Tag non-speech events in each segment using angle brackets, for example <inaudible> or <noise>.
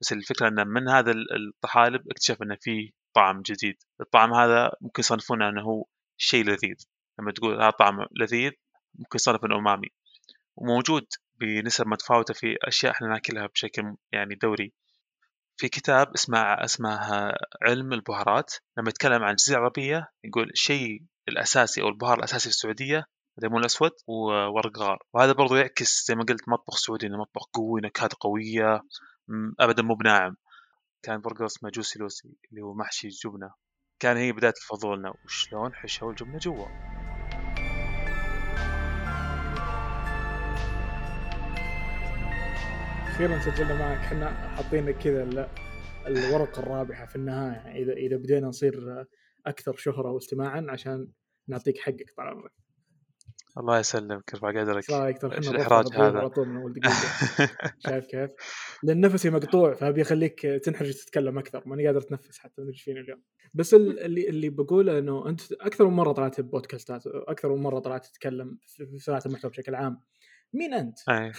بس الفكرة إنه من هذا الطحالب اكتشف إنه في طعم جديد. الطعم هذا ممكن يصنفونه إنه هو شيء لذيذ. لما تقول هذا طعم لذيذ ممكن يصنف إنه أمامي. وموجود بنسب متفاوتة في أشياء إحنا ناكلها بشكل يعني دوري. في كتاب اسمه اسمه علم البهارات. لما يتكلم عن الجزيرة العربية يقول الشيء الأساسي أو البهار الأساسي في السعودية الليمون الأسود وورق غار. وهذا برضو يعكس زي ما قلت مطبخ سعودي إنه مطبخ قوي نكهات قوية ابدا مو بناعم. كان برجر اسمه جوسي لوسي اللي هو محشي جبنه كان هي بداية الفضولنا وشلون حشوا الجبنة جوا؟ أخيرا سجلنا معك. إحنا حاطين كذا الورقة الرابحة في النهاية. إذا إذا بدينا نصير أكثر شهرة واستماعا عشان نعطيك حقك طال عمرك. الله يسلمك يرفع قدرك. رايك الإحراج هذا؟ على طول من أول دقيقة. <laughs> شايف كيف؟ لأن نفسي مقطوع فأبي أخليك تنحرج تتكلم أكثر. ماني قادر أتنفس حتى من فيني اليوم. بس اللي اللي بقوله إنه أنت أكثر من مرة طلعت بودكاستات أكثر من مرة طلعت تتكلم في صناعة المحتوى بشكل عام. مين أنت؟ أي.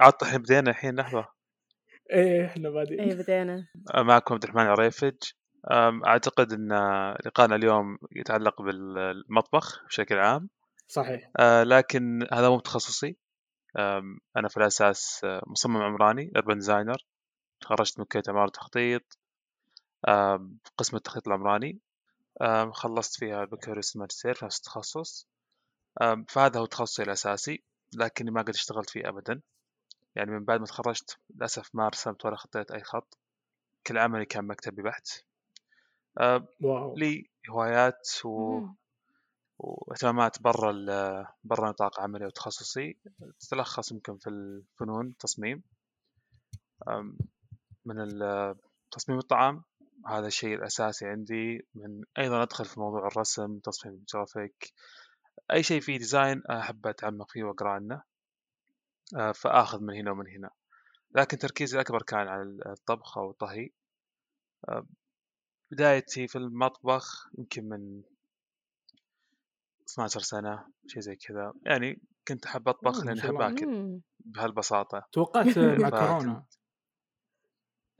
عاد إحنا بدينا الحين لحظة. <laughs> إيه إحنا بادئين. إيه بدينا. معكم عبد الرحمن عريفج. أعتقد إن لقاءنا اليوم يتعلق بالمطبخ بشكل عام. صحيح. آه لكن هذا مو تخصصي أنا في الأساس آه، مصمم عمراني اربن ديزاينر تخرجت من كلية عماره تخطيط قسم التخطيط العمراني. خلصت فيها البكالوريوس الماجستير في نفس التخصص. فهذا هو تخصصي الأساسي لكني ما قد اشتغلت فيه ابدا. يعني من بعد ما تخرجت للأسف ما رسمت ولا خطيت أي خط. كل عملي كان مكتبي بحت. wow. لي هوايات و... واهتمامات برا برا نطاق عملي وتخصصي. تتلخص يمكن في الفنون التصميم. من تصميم الطعام. هذا الشيء الأساسي عندي. من أيضا أدخل في موضوع الرسم تصميم جرافيك أي شيء فيه design أحب أتعمق فيه وأقرأ عنه. آه، فآخذ من هنا ومن هنا. لكن تركيزي الأكبر كان على الطبخ أو الطهي. بدايتي في المطبخ يمكن من 12 سنة شيء زي كذا. يعني كنت أحب أطبخ لأني أحب أكل بهالبساطة. توقعت <laughs> مع كورونا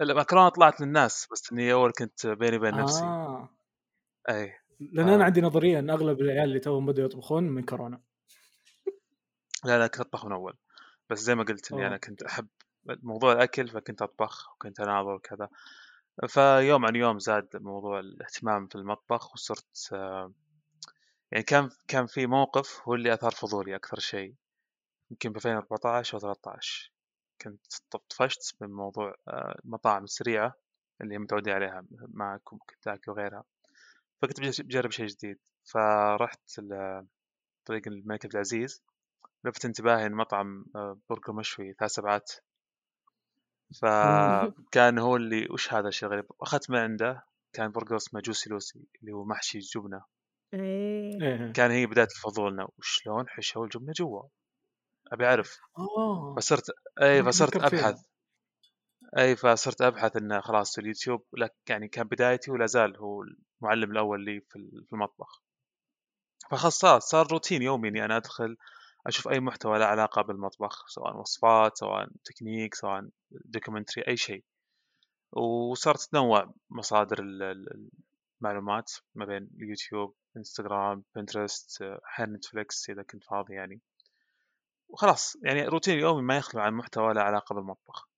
لا مع كورونا طلعت للناس بس إني أول كنت بيني وبين نفسي. آه. أي. لأن آه. أنا عندي نظرية إن أغلب العيال اللي توهم بدوا يطبخون من كورونا لا لا كنت أطبخ من أول. بس زي ما قلت إني أنا كنت أحب موضوع الأكل فكنت أطبخ وكنت أناظر وكذا. فيوم عن يوم زاد موضوع الاهتمام في المطبخ وصرت يعني كان كان في موقف هو اللي أثار فضولي أكثر شيء؟ يمكن ب 2014 أو 13 كنت طفشت من موضوع آه، المطاعم السريعة اللي متعودين عليها معكم كنتاكي وغيرها. فكنت بجرب شيء جديد. فرحت لطريق الملك عبد العزيز. لفت انتباهي إن مطعم آه، برجر مشوي ثلاث سبعات. <laughs> فكان هو اللي وش هذا الشيء غريب أخذت من عنده كان برجر اسمه Juicy Lucy اللي هو محشي جبنه إيه. إيه. كان هي بداية فضولنا وشلون حشوا الجبنة جوا؟ أبي أعرف. آه. فصرت اي فصرت أبحث. اي فصرت أبحث إنه خلاص اليوتيوب لك يعني كان بدايتي ولا زال هو المعلم الأول لي في المطبخ. فخلاص صار صار روتين يومي إني أنا أدخل أشوف أي محتوى له علاقة بالمطبخ سواء وصفات سواء تكنيك سواء documentary أي شيء. وصارت تنوع مصادر المعلومات ما بين اليوتيوب إنستغرام بنترست أحيانا نتفلكس إذا كنت فاضي يعني. وخلاص يعني روتين يومي ما يخلو عن محتوى له علاقة بالمطبخ.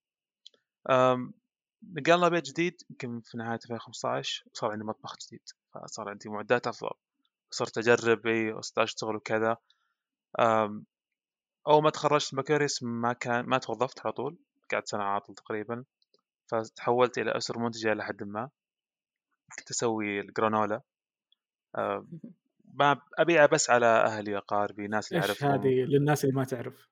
نقلنا بيت جديد يمكن في نهاية 2015 وصار عندي مطبخ جديد فصار عندي معدات أفضل. صرت أجرب إي أشتغل وكذا. أول ما تخرجت بكالوريوس ما كان ما توظفت على طول قعدت سنة عاطل تقريبا. فتحولت إلى أسر منتجة إلى حد ما. كنت أسوي الجرانولا. ما ابيعه بس على أهلي اقاربي ناس اللي أعرفهم هذه؟ للناس اللي ما تعرف.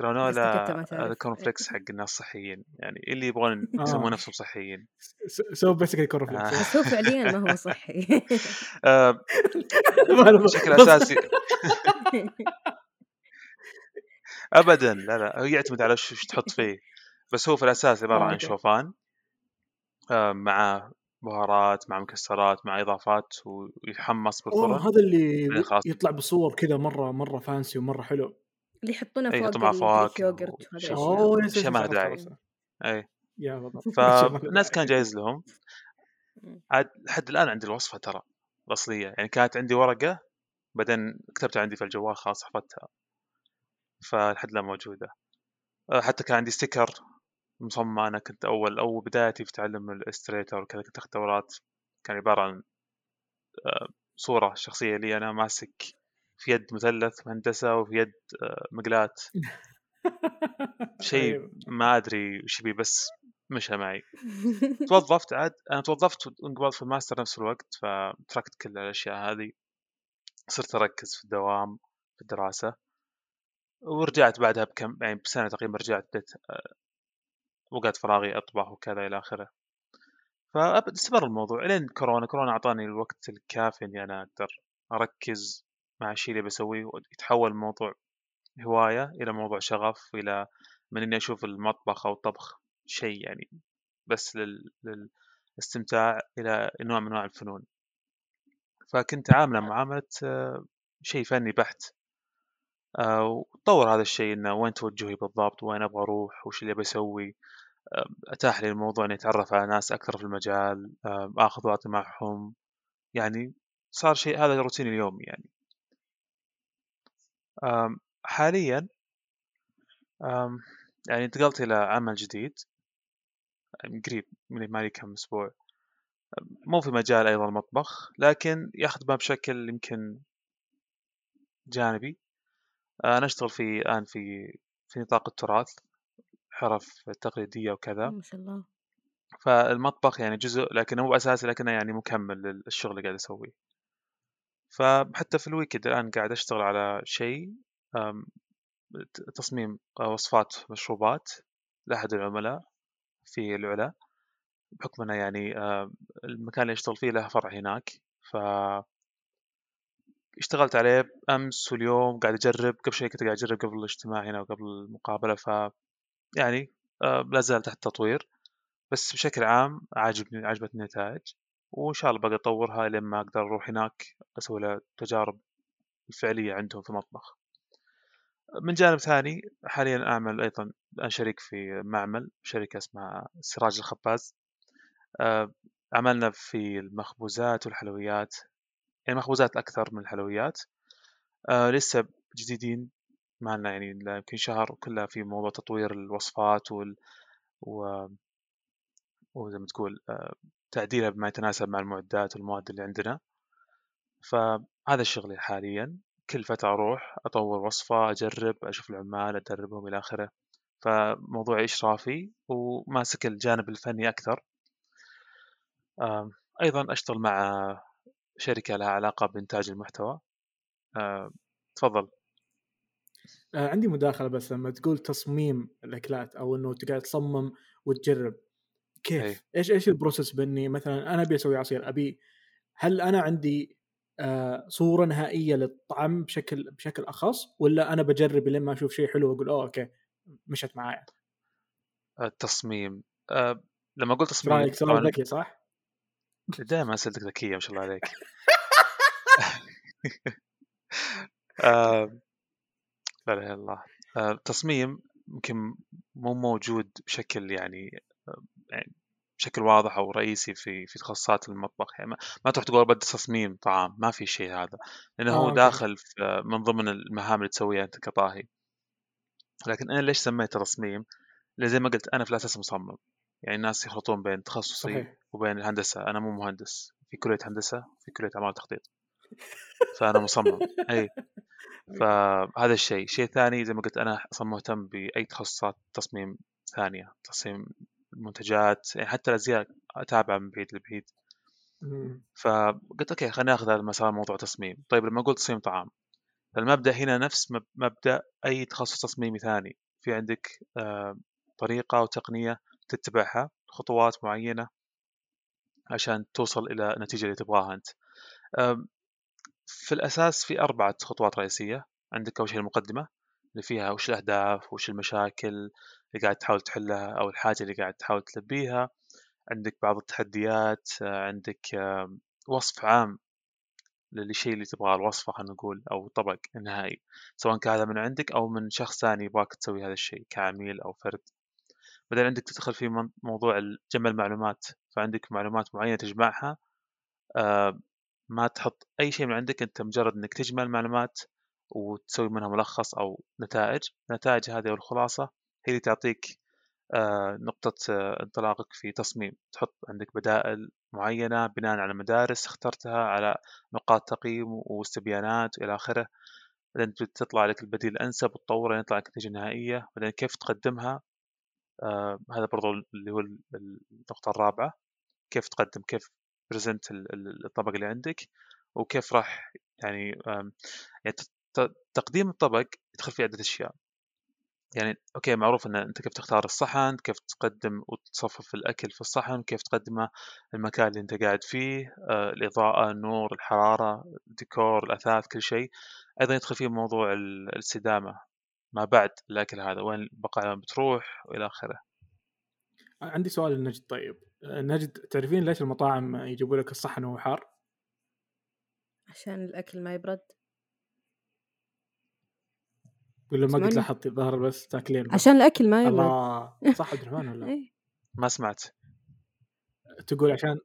جرانولا الكورن فليكس حق الناس الصحيين يعني اللي يبغون آه. يسمون نفسهم صحيين. so بس كورن فليكس بس هو فعليا ما هو صحي. <laughs> آه، <laughs> بشكل أساسي. <laughs> ابدا. لا لا. هو يعتمد على وش تحط فيه. بس هو في الأساس عبارة عن شوفان آه، مع بهارات مع مكسرات مع إضافات ويحمص بالفرن هذا اللي يطلع بصور كذا مرة مرة fancy ومرة حلو. اللي يحطونه فوق يحطوا مع فواكه شيء ما له داعي أي. فالناس <laughs> كان جايز لهم. عاد لحد الآن عندي الوصفة ترى الأصلية. يعني كانت عندي ورقة بعدين كتبتها عندي في الجوال خلاص حفظتها. فلحد الآن موجودة. آه، حتى كان عندي sticker مصمم أنا كنت أول اول بدايتي في تعلم ال Illustrator وكذا كنت أخذ دورات. كان عبارة عن آه، صورة شخصية لي أنا ماسك في يد مثلث هندسة وفي يد آه، مقلاة <laughs> شيء أيوه. ما أدري وش بيه بس مشى معي. <laughs> توظفت عاد أنا توظفت وانقبلت في الماستر نفس الوقت فتركت كل الأشياء هذه. صرت أركز في الدوام في الدراسة. ورجعت بعدها بكم يعني بسنة تقريبا رجعت بديت اوقات فراغي أطبخ وكذا إلى آخره. فاستمر الموضوع لين كورونا كورونا أعطاني الوقت الكافي إني أنا أقدر أركز مع الشيء اللي بسويه ويتحول الموضوع هواية إلى موضوع شغف إلى من إني أشوف المطبخ أو الطبخ شيء يعني بس لل... للاستمتاع إلى نوع من أنواع الفنون. فكنت عامله معاملة آه، شيء فني بحت. آه، وطور هذا الشيء إنه وين توجهي بالضبط؟ وين أبغى أروح؟ وش اللي بسوي؟ أتاح لي الموضوع إني أتعرف على ناس أكثر في المجال آخذ واعطي معهم. يعني صار شيء هذا روتيني اليومي يعني. حاليا يعني انتقلت إلى عمل جديد من قريب من ما لي كم أسبوع. مو في مجال أيضا المطبخ لكن يخدمه بشكل يمكن جانبي. أنا أشتغل في الآن في في نطاق التراث. حرف تقليدية وكذا. ما شاء الله. فالمطبخ يعني جزء لكنه مو أساسي لكنه يعني مكمل للشغل اللي قاعد اسويه فحتى في الويكند الآن قاعد أشتغل على شيء تصميم وصفات مشروبات لأحد العملاء في العلا بحكم إنه يعني المكان اللي أشتغل فيه له فرع هناك. ف اشتغلت عليه أمس واليوم قاعد أجرب قبل شوي كنت قاعد أجرب قبل الاجتماع هنا وقبل المقابلة. ف يعني لا زال تحت التطوير بس بشكل عام عاجبني عجبتني النتائج وإن شاء الله بقى أطورها لين ما أقدر أروح هناك أسوي لها تجارب الفعليه عندهم في المطبخ. من جانب ثاني حاليا أعمل أيضا أنا شريك في معمل شركة اسمها سراج الخباز. آه، عملنا في المخبوزات والحلويات يعني مخبوزات أكثر من الحلويات. آه، لسه جديدين ما لنا يعني يمكن شهر كلها في موضوع تطوير الوصفات وال و... وزي ما تقول آه، تعديلها بما يتناسب مع المعدات والمواد اللي عندنا. فهذا شغلي حاليا. كل فترة أروح أطور وصفة أجرب أشوف العمال أدربهم إلى آخره. فموضوع إشرافي وماسك الجانب الفني أكثر. أيضا أشتغل مع شركة لها علاقة بإنتاج المحتوى. تفضل. آه، عندي مداخلة بس لما تقول تصميم الأكلات أو إنه تقعد تصمم وتجرب كيف؟ أي. إيش إيش ال process بإني مثلا أنا أبي أسوي عصير أبي هل أنا عندي آه صورة نهائية للطعم بشكل بشكل أخص ولا أنا بجرب لين ما أشوف شيء حلو وأقول أوه okay مشت معايا التصميم آه لما قلت تصميم رأيك سؤال ذكي صح؟ دائما أسئلتك ذكية ما شاء الله عليك <laughs> <laughs> آه لا إله إلا الله. آه التصميم يمكن مو موجود بشكل يعني يعني بشكل واضح أو رئيسي في في تخصصات المطبخ. يعني ما تروح تقول بدي تصميم طعام ما في شيء هذا. لأنه آه هو داخل في من ضمن المهام اللي تسويها أنت كطاهي. لكن أنا ليش سميته تصميم؟ لأن زي ما قلت أنا في الأساس مصمم. يعني الناس يخلطون بين تخصصي صحيح. وبين الهندسة. أنا مو مهندس. في كلية هندسة في كلية أعمال تخطيط فأنا مصمم. أي. <laughs> فهذا الشيء. شيء ثاني زي ما قلت أنا أصلا مهتم بأي تخصصات تصميم ثانية. تصميم المنتجات. يعني حتى الأزياء اتابع من بعيد لبعيد. فقلت أوكي خلينا ناخذ هذا المسار موضوع تصميم. طيب لما قلت تصميم طعام. فالمبدا هنا نفس مبدأ أي تخصص تصميمي ثاني. في عندك آه، طريقة وتقنيه تتبعها خطوات معينة عشان توصل إلى النتيجة اللي تبغاها أنت. في الأساس في أربعة خطوات رئيسية. عندك أول شيء المقدمة اللي فيها وش الأهداف وش المشاكل اللي قاعد تحاول تحلها أو الحاجة اللي قاعد تحاول تلبيها. عندك بعض التحديات عندك وصف عام للشيء اللي تبغاه الوصفة خلينا نقول أو طبق نهائي سواء كان هذا من عندك أو من شخص ثاني يبغاك تسوي هذا الشيء كعميل أو فرد. بعدين عندك تدخل في موضوع جمع المعلومات. فعندك معلومات معينة تجمعها ما تحط أي شيء من عندك أنت مجرد إنك تجمع المعلومات وتسوي منها ملخص أو نتائج. النتائج هذه والخلاصه هي اللي تعطيك آه، نقطة آه، انطلاقك في تصميم. تحط عندك بدائل معينة بناء على مدارس اخترتها على نقاط تقييم واستبيانات وإلى آخره. بعدين تطلع لك البديل الأنسب وتطوره يطلع لك النتيجة النهائية بعدين كيف تقدمها؟ آه هذا برضو اللي هو ال- ال- النقطة الرابعة. كيف تقدم؟ كيف برزنت الطبق اللي عندك وكيف راح يعني يعني تقديم الطبق يدخل فيه عدة أشياء. يعني أوكي معروف إن أنت كيف تختار الصحن كيف تقدم وتصفف الأكل في الصحن كيف تقدمه المكان اللي أنت قاعد فيه آه، الإضاءة النور الحرارة الديكور الأثاث كل شيء. أيضا يدخل فيه موضوع ال- الاستدامة. ما بعد الأكل هذا وين البقايا بتروح وإلى آخره. عندي سؤال لنجد طيب. نجد تعرفين ليش المطاعم يجيبوا لك الصحن وهو حار؟ عشان الأكل ما يبرد ولا ما قد. لاحظتي الظاهر بس تاكلين. عشان الأكل ما يبرد الله صح عبد الرحمن ولا <laughs> إيه. ما سمعت تقول عشان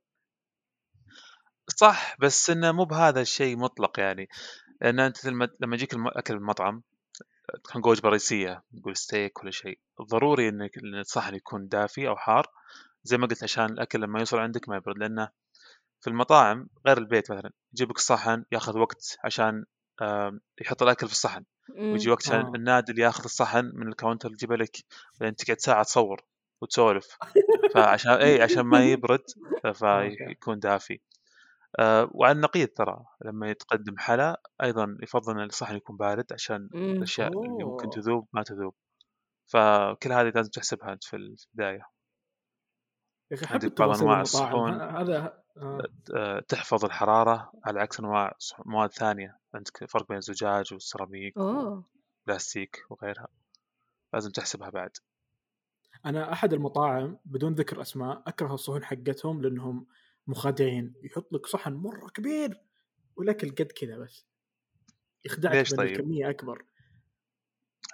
صح بس إنه مو بهذا الشيء مطلق يعني لأن أنت لما لما يجيك الم- أكل المطعم خلينا نقول وجبة رئيسية نقول ستيك ولا شيء ضروري إنك إن الصحن يكون دافي أو حار زي ما قلت عشان الأكل لما يوصل عندك ما يبرد لأنه في المطاعم غير البيت مثلا يجيب لك الصحن ياخذ وقت عشان يحط الأكل في الصحن. ويجي وقت عشان آه. النادل ياخذ الصحن من ال counter يجيبه لك بعدين تقعد ساعة تصور وتسولف <laughs> فعشان إي عشان ما يبرد فيكون دافي آه، وعلى النقيض ترى لما يتقدم حلا أيضا يفضل إن الصحن يكون بارد عشان. الأشياء اللي ممكن. تذوب ما تذوب فكل هذه لازم تحسبها أنت في البداية يا أخي أنواع المطاعم. الصحون. هذا آه. تحفظ الحرارة على عكس أنواع مواد ثانية. عندك فرق بين الزجاج والسيراميك والبلاستيك وغيرها. لازم تحسبها بعد. أنا أحد المطاعم بدون ذكر أسماء أكره الصحون حقتهم لأنهم مخادعين. يحط لك صحن مرة كبير والأكل قد كذا بس. يخدعك ليش طيب؟ الكميه أكبر.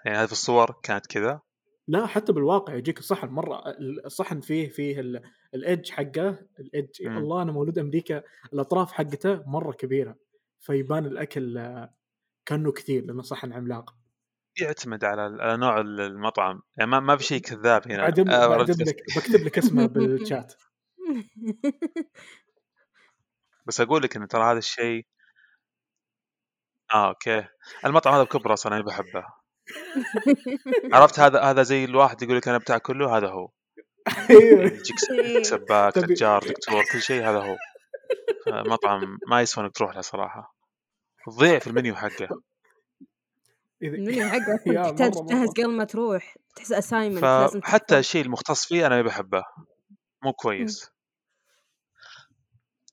يعني هذه في الصور كانت كذا؟ لا حتى بالواقع يجيك الصحن مرة الصحن فيه فيه ال- ال edge حقه ال edge. الله أنا مولود أمريكا الأطراف حقته مرة كبيرة فيبان الأكل كأنه كثير لأنه صحن عملاق. يعتمد على على نوع المطعم. يعني ما, ما في شيء كذاب هنا. بعدين آه، لك بكتب لك اسمه <laughs> بالشات <laughs> بس أقول لك ان ترى هذا الشيء آه أوكي. المطعم هذا بكبرة أصلا أنا بحبه. عرفت هذا هذا زي الواحد يقول لك أنا بتاع كله هذا هو. أيوه. يجيك س- يجيك سباك تبي- نجار دكتور كل شيء هذا هو. مطعم ما يسوى انك تروح له صراحة. تضيع في المنيو حقه. المنيو <laughs> حقه تحتاج. تجهز قبل ما تروح. تحس assignment لازم تحفظ. الشيء المختص فيه أنا ما بحبه. مو كويس.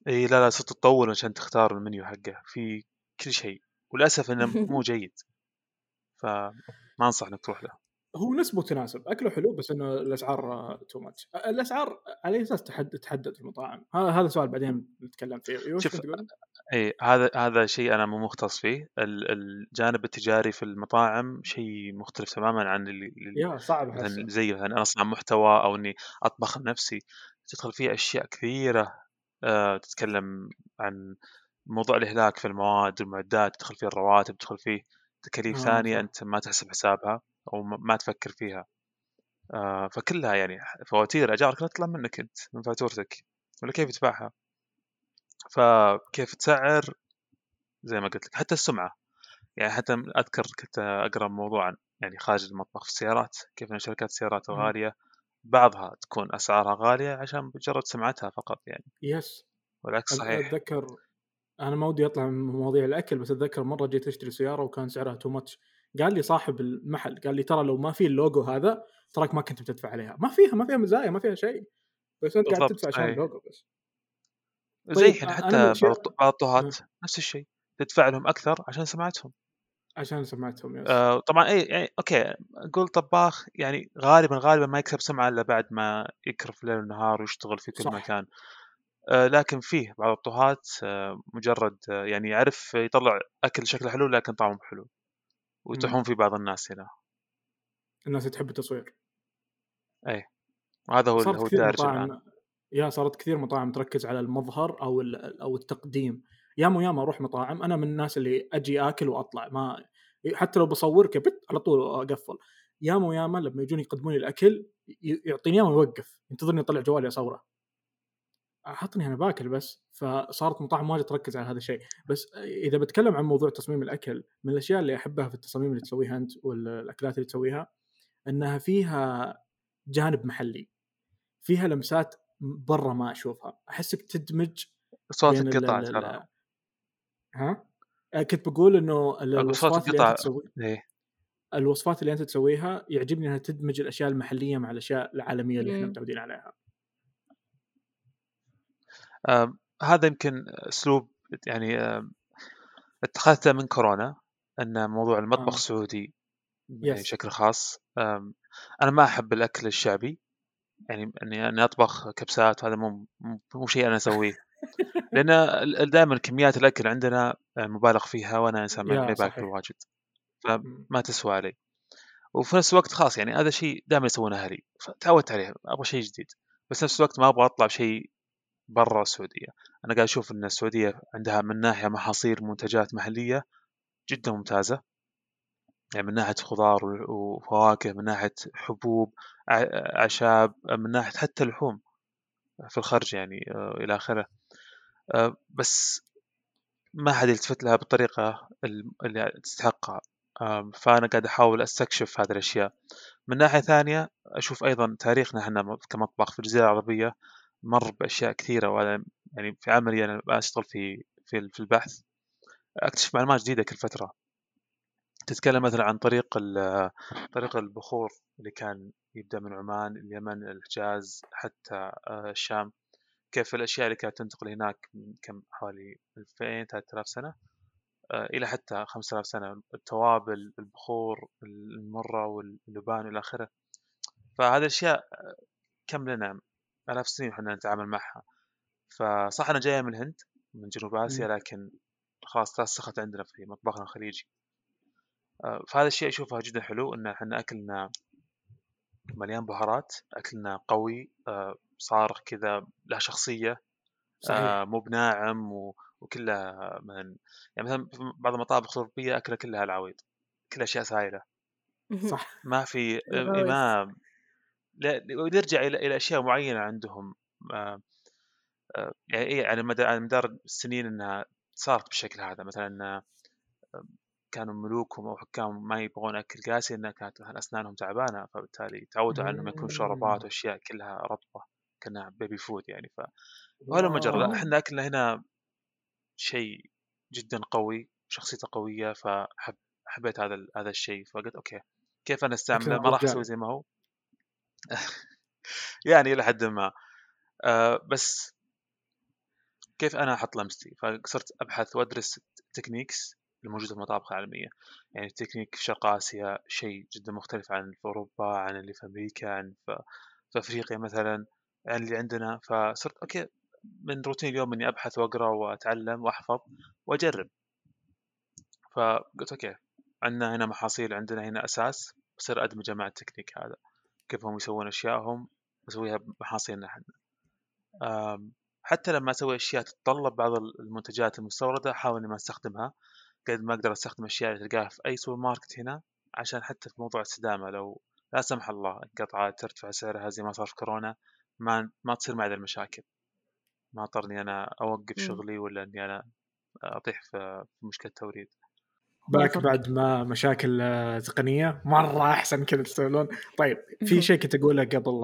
إي لا لا صرت تطول عشان تختار المنيو حقه. في كل شيء. وللأسف إنه مو <laughs> جيد. فما انصح انك تروح له. هو نسبة وتناسب أكله حلو بس إنه الأسعار تو ماتش الأسعار على أساس تحد تحدد في المطاعم؟ هذا هذا سؤال بعدين نتكلم فيه. شوف، إي هذا هذا شيء أنا مو مختص فيه. ال- الجانب التجاري في المطاعم شيء مختلف تماما عن اللي اللي- يا صعب مثلا زي مثلا أنا أصنع محتوى أو إني أطبخ لنفسي. تدخل فيه أشياء كثيرة آه، تتكلم عن موضوع الإهلاك في المواد والمعدات تدخل فيه الرواتب تدخل فيه تكاليف آه، ثانية. أنت ما تحسب حسابها أو ما تفكر فيها. آه، فكلها يعني فواتير اجار كلها تطلع منك أنت من فاتورتك ولا كيف تدفعها فكيف تسعر؟ زي ما قلت لك حتى السمعة. يعني حتى أذكر كنت أقرأ موضوع عن يعني خارج المطبخ في السيارات كيف إن شركات السيارات. الغالية بعضها تكون أسعارها غالية عشان مجرد سمعتها فقط يعني. يس والعكس صحيح. أتذكر أنا ما ودي أطلع من مواضيع الأكل بس أتذكر مرة جيت أشتري سيارة وكان سعرها too much قال لي صاحب المحل قال لي ترى لو ما في اللوجو هذا تراك ما كنت بتدفع عليها. ما فيها ما فيها مزايا ما فيها شيء. بس أنت قاعد تدفع عشان. اللوجو بس. زي طيب، حتى بعض الطهاة نفس الشيء تدفع لهم أكثر عشان سمعتهم. عشان سمعتهم yes. آه طبعا اي يعني okay نقول طباخ يعني غالبا غالبا ما يكسب سمعة إلا بعد ما يكرف ليل ونهار ويشتغل في كل صح. مكان. لكن فيه بعض الطهات آه مجرد آه يعني يعرف يطلع أكل شكله حلو لكن طعمه حلو ويطيحون في بعض الناس هنا. الناس تحب التصوير. إي وهذا هو هو الدارج الآن. يا صارت كثير مطاعم تركز على المظهر أو أو التقديم. ياما وياما أروح مطاعم أنا من الناس اللي أجي آكل وأطلع ما حتى لو بصور كبت على طول أقفل. ياما وياما لما يجون يقدمون لي الاكل يعطيني اياه ويوقف ينتظرني اطلع جوالي أصوره. حطني أنا باكل بس فصارت مطاعم واجد تركز على هذا الشيء. بس إذا بتكلم عن موضوع تصميم الأكل من الأشياء اللي أحبها في التصاميم اللي تسويها أنت والأكلات اللي تسويها إنها فيها جانب محلي. فيها لمسات برا ما أشوفها. احسك تدمج ال- القطع ال- ترى. ها؟ آه، كنت بقول إنه الوصفات اللي أنت تسوي إيه. الوصفات اللي أنت تسويها يعجبني إنها تدمج الأشياء المحلية مع الأشياء العالمية اللي إحنا. متعودين عليها. هذا يمكن أسلوب يعني اتخذته من كورونا أن موضوع المطبخ آه. السعودي يعني يس. بشكل خاص أنا ما أحب الأكل الشعبي يعني أني أني أطبخ كبسات وهذا مو مو- شيء أنا أسويه <laughs> لأن دائما كميات الأكل عندنا آه، مبالغ فيها وأنا إنسان ما باكل. واجد. فما تسوى علي وفي نفس الوقت خلاص يعني هذا شيء دائما يسوونه أهلي فتعودت عليه أبغى شيء جديد بس نفس الوقت ما أبغى أطلع بشيء برا السعودية. أنا قاعد أشوف إن السعودية عندها من ناحية محاصيل منتجات محلية جدا ممتازة. يعني من ناحية خضار وفواكه من ناحية حبوب أعشاب من ناحية حتى لحوم في الخرج يعني آه، إلى آخره. آه، بس ما حد يلتفت لها بالطريقة ال- اللي تستحقها. آم، فأنا قاعد أحاول أستكشف هذه الأشياء. من ناحية ثانية أشوف أيضا تاريخنا إحنا كمطبخ في الجزيرة العربية. مر بأشياء كثيرة وأنا يعني في عملي أنا اشتغل في في في البحث. أكتشف معلومات جديدة كل فترة. تتكلم مثلا عن طريق طريق البخور اللي كان يبدأ من عمان اليمن الحجاز حتى آه، الشام. كيف الأشياء اللي كانت تنتقل هناك من كم حوالي 2000 3000 سنة آه، إلى حتى 5000 سنة. التوابل البخور المرة واللبان إلى آخره. فهذه الأشياء آه، كم لنا آلاف السنين وحنا نتعامل معها. فصح أنا جاية من الهند من جنوب آسيا مم. لكن خلاص ترسخت عندنا في مطبخنا الخليجي. آه، فهذا الشيء أشوفه جدا حلو إن إحنا أكلنا مليان بهارات أكلنا قوي آه، صارخ كذا له شخصية صحيح. آه، مو بناعم وكلها من يعني مثلا بعض المطابخ الأوروبية أكلها كلها العويض كلها أشياء سائلة. صح ما في. ما نرجع إلى إلى أشياء معينة عندهم آه، آه، يعني إيه على مدى على مدار السنين إنها صارت بالشكل هذا مثلا آه، كانوا ملوكهم أو حكامهم ما يبغون أكل قاسي إنها كانت أسنانهم تعبانة فبالتالي تعودوا على إنهم ياكلون شوربات مم. وأشياء كلها رطبة كأنها baby food يعني ف وهذا wow. إحنا أكلنا هنا شيء جدا قوي شخصيته قوية فحب حبيت هذا هذا الشيء فقلت okay كيف أنا أستعمله ما راح. أسوي زي ما هو <laughs> يعني إلى حد ما. آه بس كيف أنا أحط لمستي؟ فصرت أبحث وأدرس techniques الموجودة في المطابخ العالمية. يعني التكنيك في شرق اسيا شيء جدا مختلف عن في أوروبا عن اللي في أمريكا عن في, أفريقيا مثلا عن اللي عندنا. فصرت okay من روتين اليوم إني أبحث وأقرأ وأتعلم وأحفظ وأجرب. فقلت okay عندنا هنا محاصيل عندنا هنا أساس بصير ادمجه مع التكنيك هذا. كيف هم يسوون اشيائهم بسويها بمحاصيلنا إحنا. حتى لما أسوي أشياء تتطلب بعض المنتجات المستوردة أحاول إني ما أستخدمها. قد ما أقدر أستخدم أشياء اللي تلقاها في أي سوبر ماركت هنا عشان حتى في موضوع الاستدامة لو لا سمح الله انقطعت ترتفع سعرها زي ما صار في كورونا ما ما تصير معي المشاكل. ما أضطرني أنا أوقف مم. شغلي ولا إني أنا أطيح في في مشكلة توريد. back بعد ما مشاكل آه، تقنية مرة أحسن كذا تستوعبون طيب في. شيء كنت أقوله قبل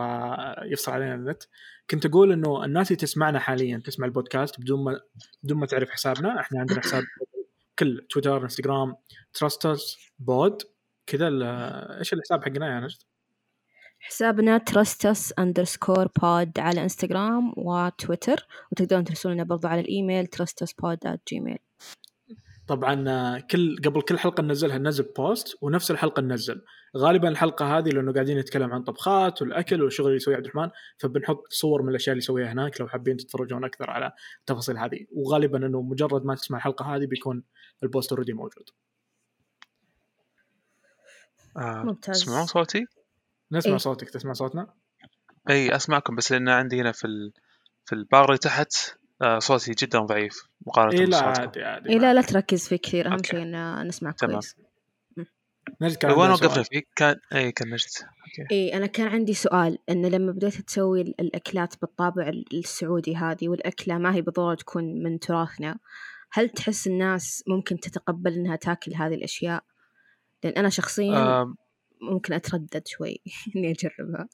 يفصل علينا النت كنت أقول إنه الناس اللي تسمعنا حاليا تسمع البودكاست بدون ما بدون ما تعرف حسابنا إحنا عندنا حساب كل تويتر إنستغرام Trusters pod كذا ال- إيش الحساب حقنا يا نجد؟ حسابنا Trusters underscore pod على إنستغرام وتويتر وتقدرون ترسلونا برضو على ال email Trusters pod Gmail طبعا آه، كل قبل كل حلقة ننزلها ننزل post ونفس الحلقة ننزل غالبا الحلقة هذه لأنه قاعدين نتكلم عن طبخات والأكل والشغل اللي يسويه عبد الرحمن فبنحط صور من الأشياء اللي يسويها هناك لو حابين تتفرجون أكثر على التفاصيل هذه وغالبا إنه مجرد ما تسمع الحلقة هذه بيكون ال post already موجود آه، ممتاز. تسمعون صوتي؟ نسمع إيه. صوتك تسمع صوتنا إي أسمعكم بس لأن عندي هنا في ال... في البار اللي تحت صوتي جدا ضعيف مقارنة اي لا عادي عادي إيه لا لا تركز فيه كثير أهم okay. شيء إن نسمع تمام. كويس نجد كان وين وقفنا. فيه؟ كان اي كان نجد أوكي إيه أنا كان عندي سؤال إن لما بديت تسوي ال- الأكلات بالطابع ال- السعودي هذه والأكلة ما هي بالضرورة تكون من تراثنا هل تحس الناس ممكن تتقبل إنها تاكل هذه الأشياء؟ لأن أنا شخصيا ممكن أتردد شوي <laughs> إني أجربها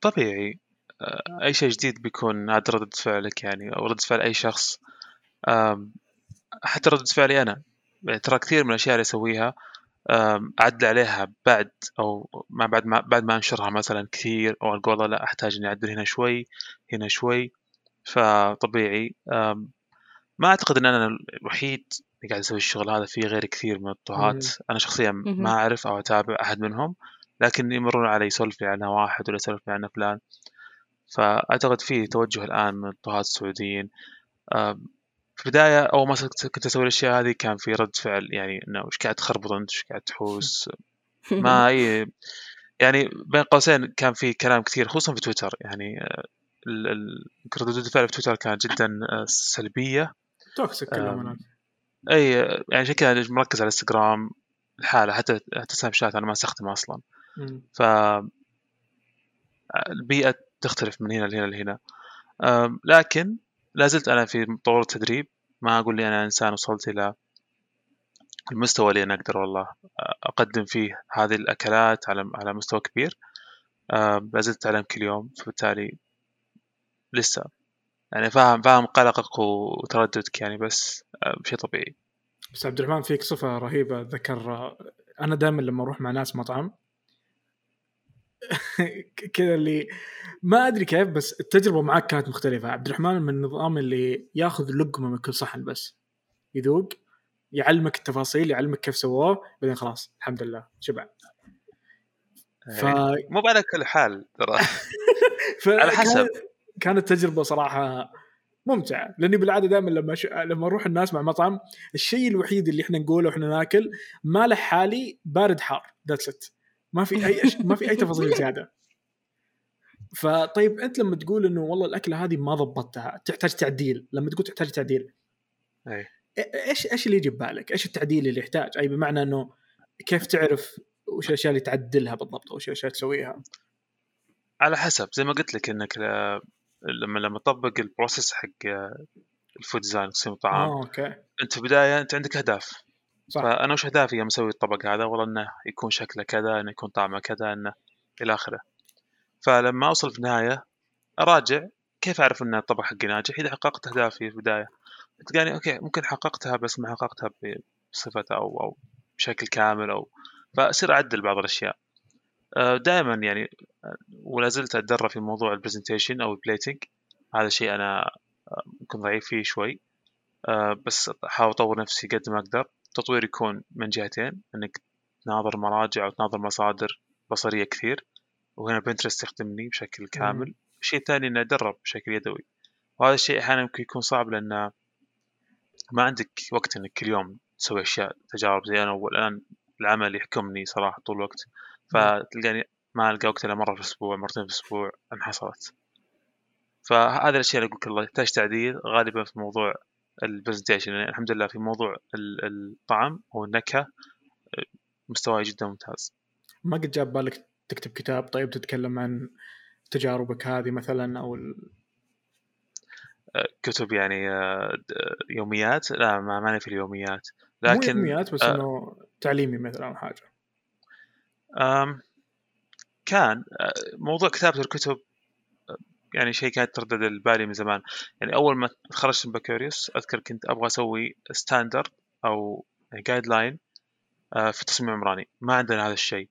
طبيعي آه، أي شيء جديد بيكون هذا ردة فعلك يعني أو ردة فعل أي شخص. حتى ردة فعلي أنا. يعني ترى كثير من الأشياء اللي أسويها أعدل عليها بعد أو ما بعد ما بعد ما أنشرها مثلا كثير أو أقول والله لا أحتاج إني أعدل هنا شوي هنا شوي. فطبيعي. ما أعتقد إن أنا الوحيد اللي قاعد أسوي الشغل هذا في غير كثير من الطهات. أنا شخصيا. ما أعرف أو أتابع أحد منهم لكن يمرون علي يسولف لي عنها واحد ولا يسولف لي عنها فلان. فأعتقد في توجه الآن من الطهاة السعوديين. في البداية أول ما كنت أسوي الأشياء هذه كان في رد فعل يعني إنه إيش قاعد تخربط أنت؟ إيش قاعد تحوس؟ ما <laughs> أي يعني بين قوسين كان في كلام كثير خصوصا في تويتر. يعني آه، ال- ال- يمكن ردود الفعل في تويتر كانت جدا آه، سلبية. toxic كلهم أي يعني عشان كذا مركز على الانستغرام الحالة حتى حتى سناب شات أنا ما استخدمه أصلا. مم. ف البيئة تختلف من هنا لهنا لهنا. لكن لا زلت أنا في طور التدريب ما أقول لي أنا إنسان وصلت إلى المستوى اللي أنا أقدر والله أقدم فيه هذه الأكلات على على مستوى كبير. لا زلت اتعلم كل يوم فبالتالي لسه. يعني فاهم فاهم قلقك وترددك يعني بس شيء طبيعي. بس عبد الرحمن فيك صفة رهيبة. ذكر أنا دائما لما أروح مع ناس مطعم كذا اللي ما أدري كيف بس التجربة معك كانت مختلفة. عبد الرحمن من النظام اللي ياخذ لقمة من كل صحن بس. يذوق يعلمك التفاصيل يعلمك كيف سووه بعدين خلاص الحمد لله. شبع ف... مو على كل حال ترى. <laughs> ف... على حسب. كانت- تجربة صراحة ممتعة. لأني بالعادة دائما لما ش... لما أروح الناس مع مطعم الشيء الوحيد اللي إحنا نقوله وإحنا ناكل ما له حالي بارد حار. that's it ما في أي أش... ما في أي تفاصيل <laughs> زيادة فطيب أنت لما تقول إنه والله الأكلة هذه ما ضبطتها تحتاج تعديل لما تقول تحتاج تعديل أي. إيش إيش اللي يجي ببالك؟ إيش التعديل اللي يحتاج؟ أي بمعنى إنه كيف تعرف وش الأشياء اللي تعدلها بالضبط أو وش الأشياء تسويها؟ على حسب زي ما قلت لك إنك لما لما تطبق ال process حق آه، ال food design تصميم الطعام آه okay أنت في البداية أنت عندك أهداف صح. فأنا وش أهدافي يوم أسوي الطبق هذا؟ والله إنه يكون شكله كذا إنه يكون طعمه كذا إنه إلى آخره. فلما أوصل في النهاية أراجع كيف أعرف إن الطبق حقي ناجح؟ إذا حققت أهدافي في البداية تلقاني okay ممكن حققتها بس ما حققتها بصفة أو أو بشكل كامل أو فأصير أعدل بعض الأشياء. دائما يعني آه، ولا زلت أتدرب في موضوع ال presentation أو ال plating هذا شيء أنا آه، ممكن ضعيف فيه شوي. آه، بس أحاول أطور نفسي قد ما أقدر. التطوير يكون من جهتين إنك تناظر مراجع وتناظر مصادر بصرية كثير وهنا بنترست يخدمني بشكل كامل. الشيء الثاني اني اتدرب بشكل يدوي. وهذا الشيء أحيانا يمكن يكون صعب لأن ما عندك وقت إنك كل يوم تسوي أشياء تجارب زي أنا والآن العمل يحكمني صراحة طول الوقت. فتلقاني ما ألقى وقت إلا مرة في الأسبوع مرتين في الأسبوع ان حصلت فهذه الأشياء اللي أقول لك الله يحتاج تعديل غالبا في موضوع ال presentation يعني الحمد لله في موضوع ال- الطعم أو النكهه مستواي جدا ممتاز. ما قد جاب بالك تكتب كتاب طيب تتكلم عن تجاربك هذه مثلا أو ال... كتب يعني آه، يوميات؟ لا ما ماني في اليوميات. مو لكن يوميات بس آه. إنه تعليمي مثلا أو حاجة. كان آه، موضوع كتابة الكتب يعني شيء كانت تردد ببالي من زمان. يعني أول ما تخرجت من بكالوريوس أذكر كنت أبغى أسوي standard أو guideline في التصميم العمراني. ما عندنا هذا الشيء.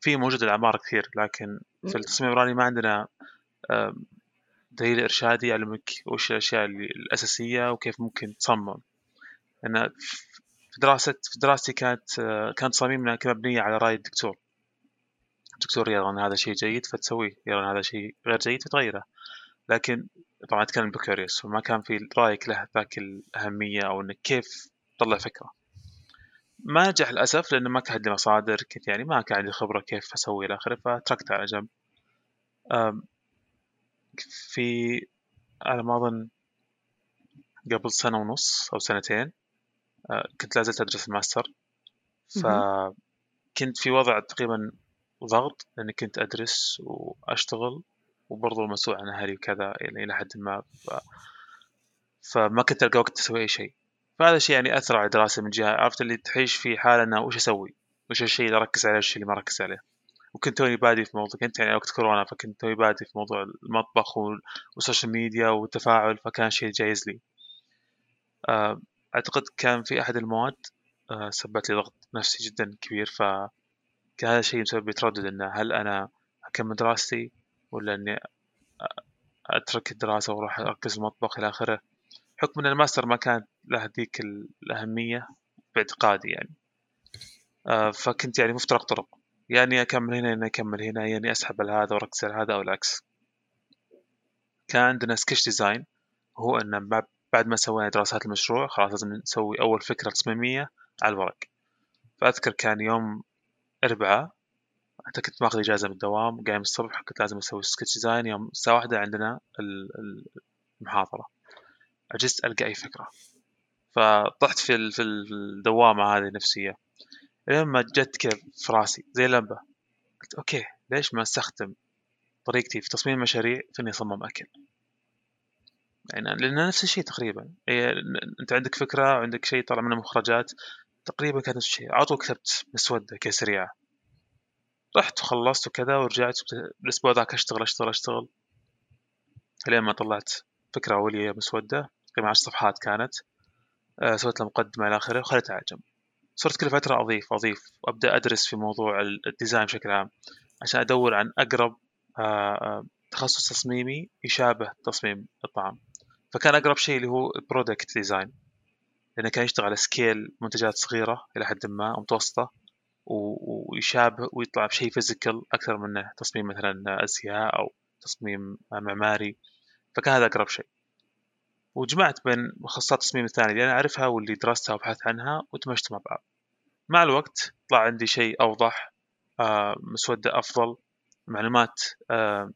في موجود الأعمار كثير لكن في التصميم العمراني ما عندنا دليل إرشادي يعلمك وش الأشياء اللي الأساسية وكيف ممكن تصمم. أنا في دراسة في دراستي كانت آه، كانت تصاميمنا مبنية على رأي الدكتور. الدكتور يرى أن هذا شيء جيد فتسويه يرى أن هذا شيء غير جيد فتغيره لكن طبعا أتكلم بكالوريوس وما كان في رأيك له ذاك الأهمية أو أنك كيف تطلع فكرة؟ ما نجح للأسف لأنه ما كان عندي مصادر كنت يعني ما كان عندي خبرة كيف أسوي إلى آخره فتركته على جنب. في على ما أظن قبل سنة ونص أو سنتين آه، كنت لازلت أدرس الماستر. فكنت في وضع تقريبا ضغط لأني كنت أدرس وأشتغل وبرضه مسؤول عن أهلي وكذا يعني إلى حد ما ف... فما كنت ألقى وقت أسوي أي شيء. فهذا الشيء يعني أثر على الدراسة من جهة. عرفت اللي تعيش في حالة أنه وش أسوي؟ وش الشيء اللي أركز عليه؟ والشيء اللي ما أركز عليه؟ وكنت توني بادي في موضوع كنت يعني وقت كورونا فكنت توني بادي في موضوع المطبخ و ال social media والتفاعل فكان شيء جايز لي. آه، أعتقد كان في أحد المواد آه، سببت لي ضغط نفسي جدا كبير فكان هذا الشيء مسبب تردد إنه هل أنا أكمل دراستي ولا إني أترك الدراسة وأروح أركز في المطبخ إلى آخره. حكم أن الماستر ما كانت له ذيك الأهمية باعتقادي يعني. آه، فكنت يعني مفترق طرق. يعني أكمل هنا يعني أكمل هنا يعني أسحب على هذا وأركز على هذا أو العكس. كان عندنا sketch design هو أن بعد ما سوينا دراسات المشروع خلاص لازم نسوي أول فكرة تصميمية على الورق. فأذكر كان يوم أربعاء حتى كنت ماخذ إجازة من الدوام قايم الصبح كنت لازم أسوي sketch design. يوم الساعة واحدة عندنا المحاضرة. عجزت ألقى أي فكرة. فطحت في في الدوامة هذه النفسية لما جت كذا في راسي زي لمبة. قلت okay ليش ما أستخدم طريقتي في تصميم المشاريع في إني أصمم أكل؟ يعني لأن نفس الشيء تقريبا. إيه أنت عندك فكرة عندك شيء طلع منه مخرجات. تقريبا كانت نفس الشيء. على طول كتبت مسودة كذا سريعة. رحت وخلصت وكذا ورجعت الأسبوع ذاك أشتغل أشتغل أشتغل. لين ما طلعت فكرة أولية مسودة. تقريبا عشر صفحات كانت. أه سويت لها مقدمة إلى آخره وخليتها على جنب صرت كل فترة أضيف أضيف وأبدأ أدرس في موضوع ال design بشكل عام عشان أدور عن أقرب أه, آه، تخصص تصميمي يشابه تصميم الطعام. فكان أقرب شيء اللي هو product design لأنه كان يشتغل على scale منتجات صغيرة إلى حد ما أو متوسطه ويشابه ويطلع بشيء physical أكثر من تصميم مثلا أزياء أو تصميم معماري. فكان هذا أقرب شيء. وجمعت بين مخصصات التصميم الثانية اللي أنا أعرفها واللي درستها وبحثت عنها ودمجتهم مع بعض. مع الوقت طلع عندي شيء أوضح آه، مسودة أفضل معلومات آه،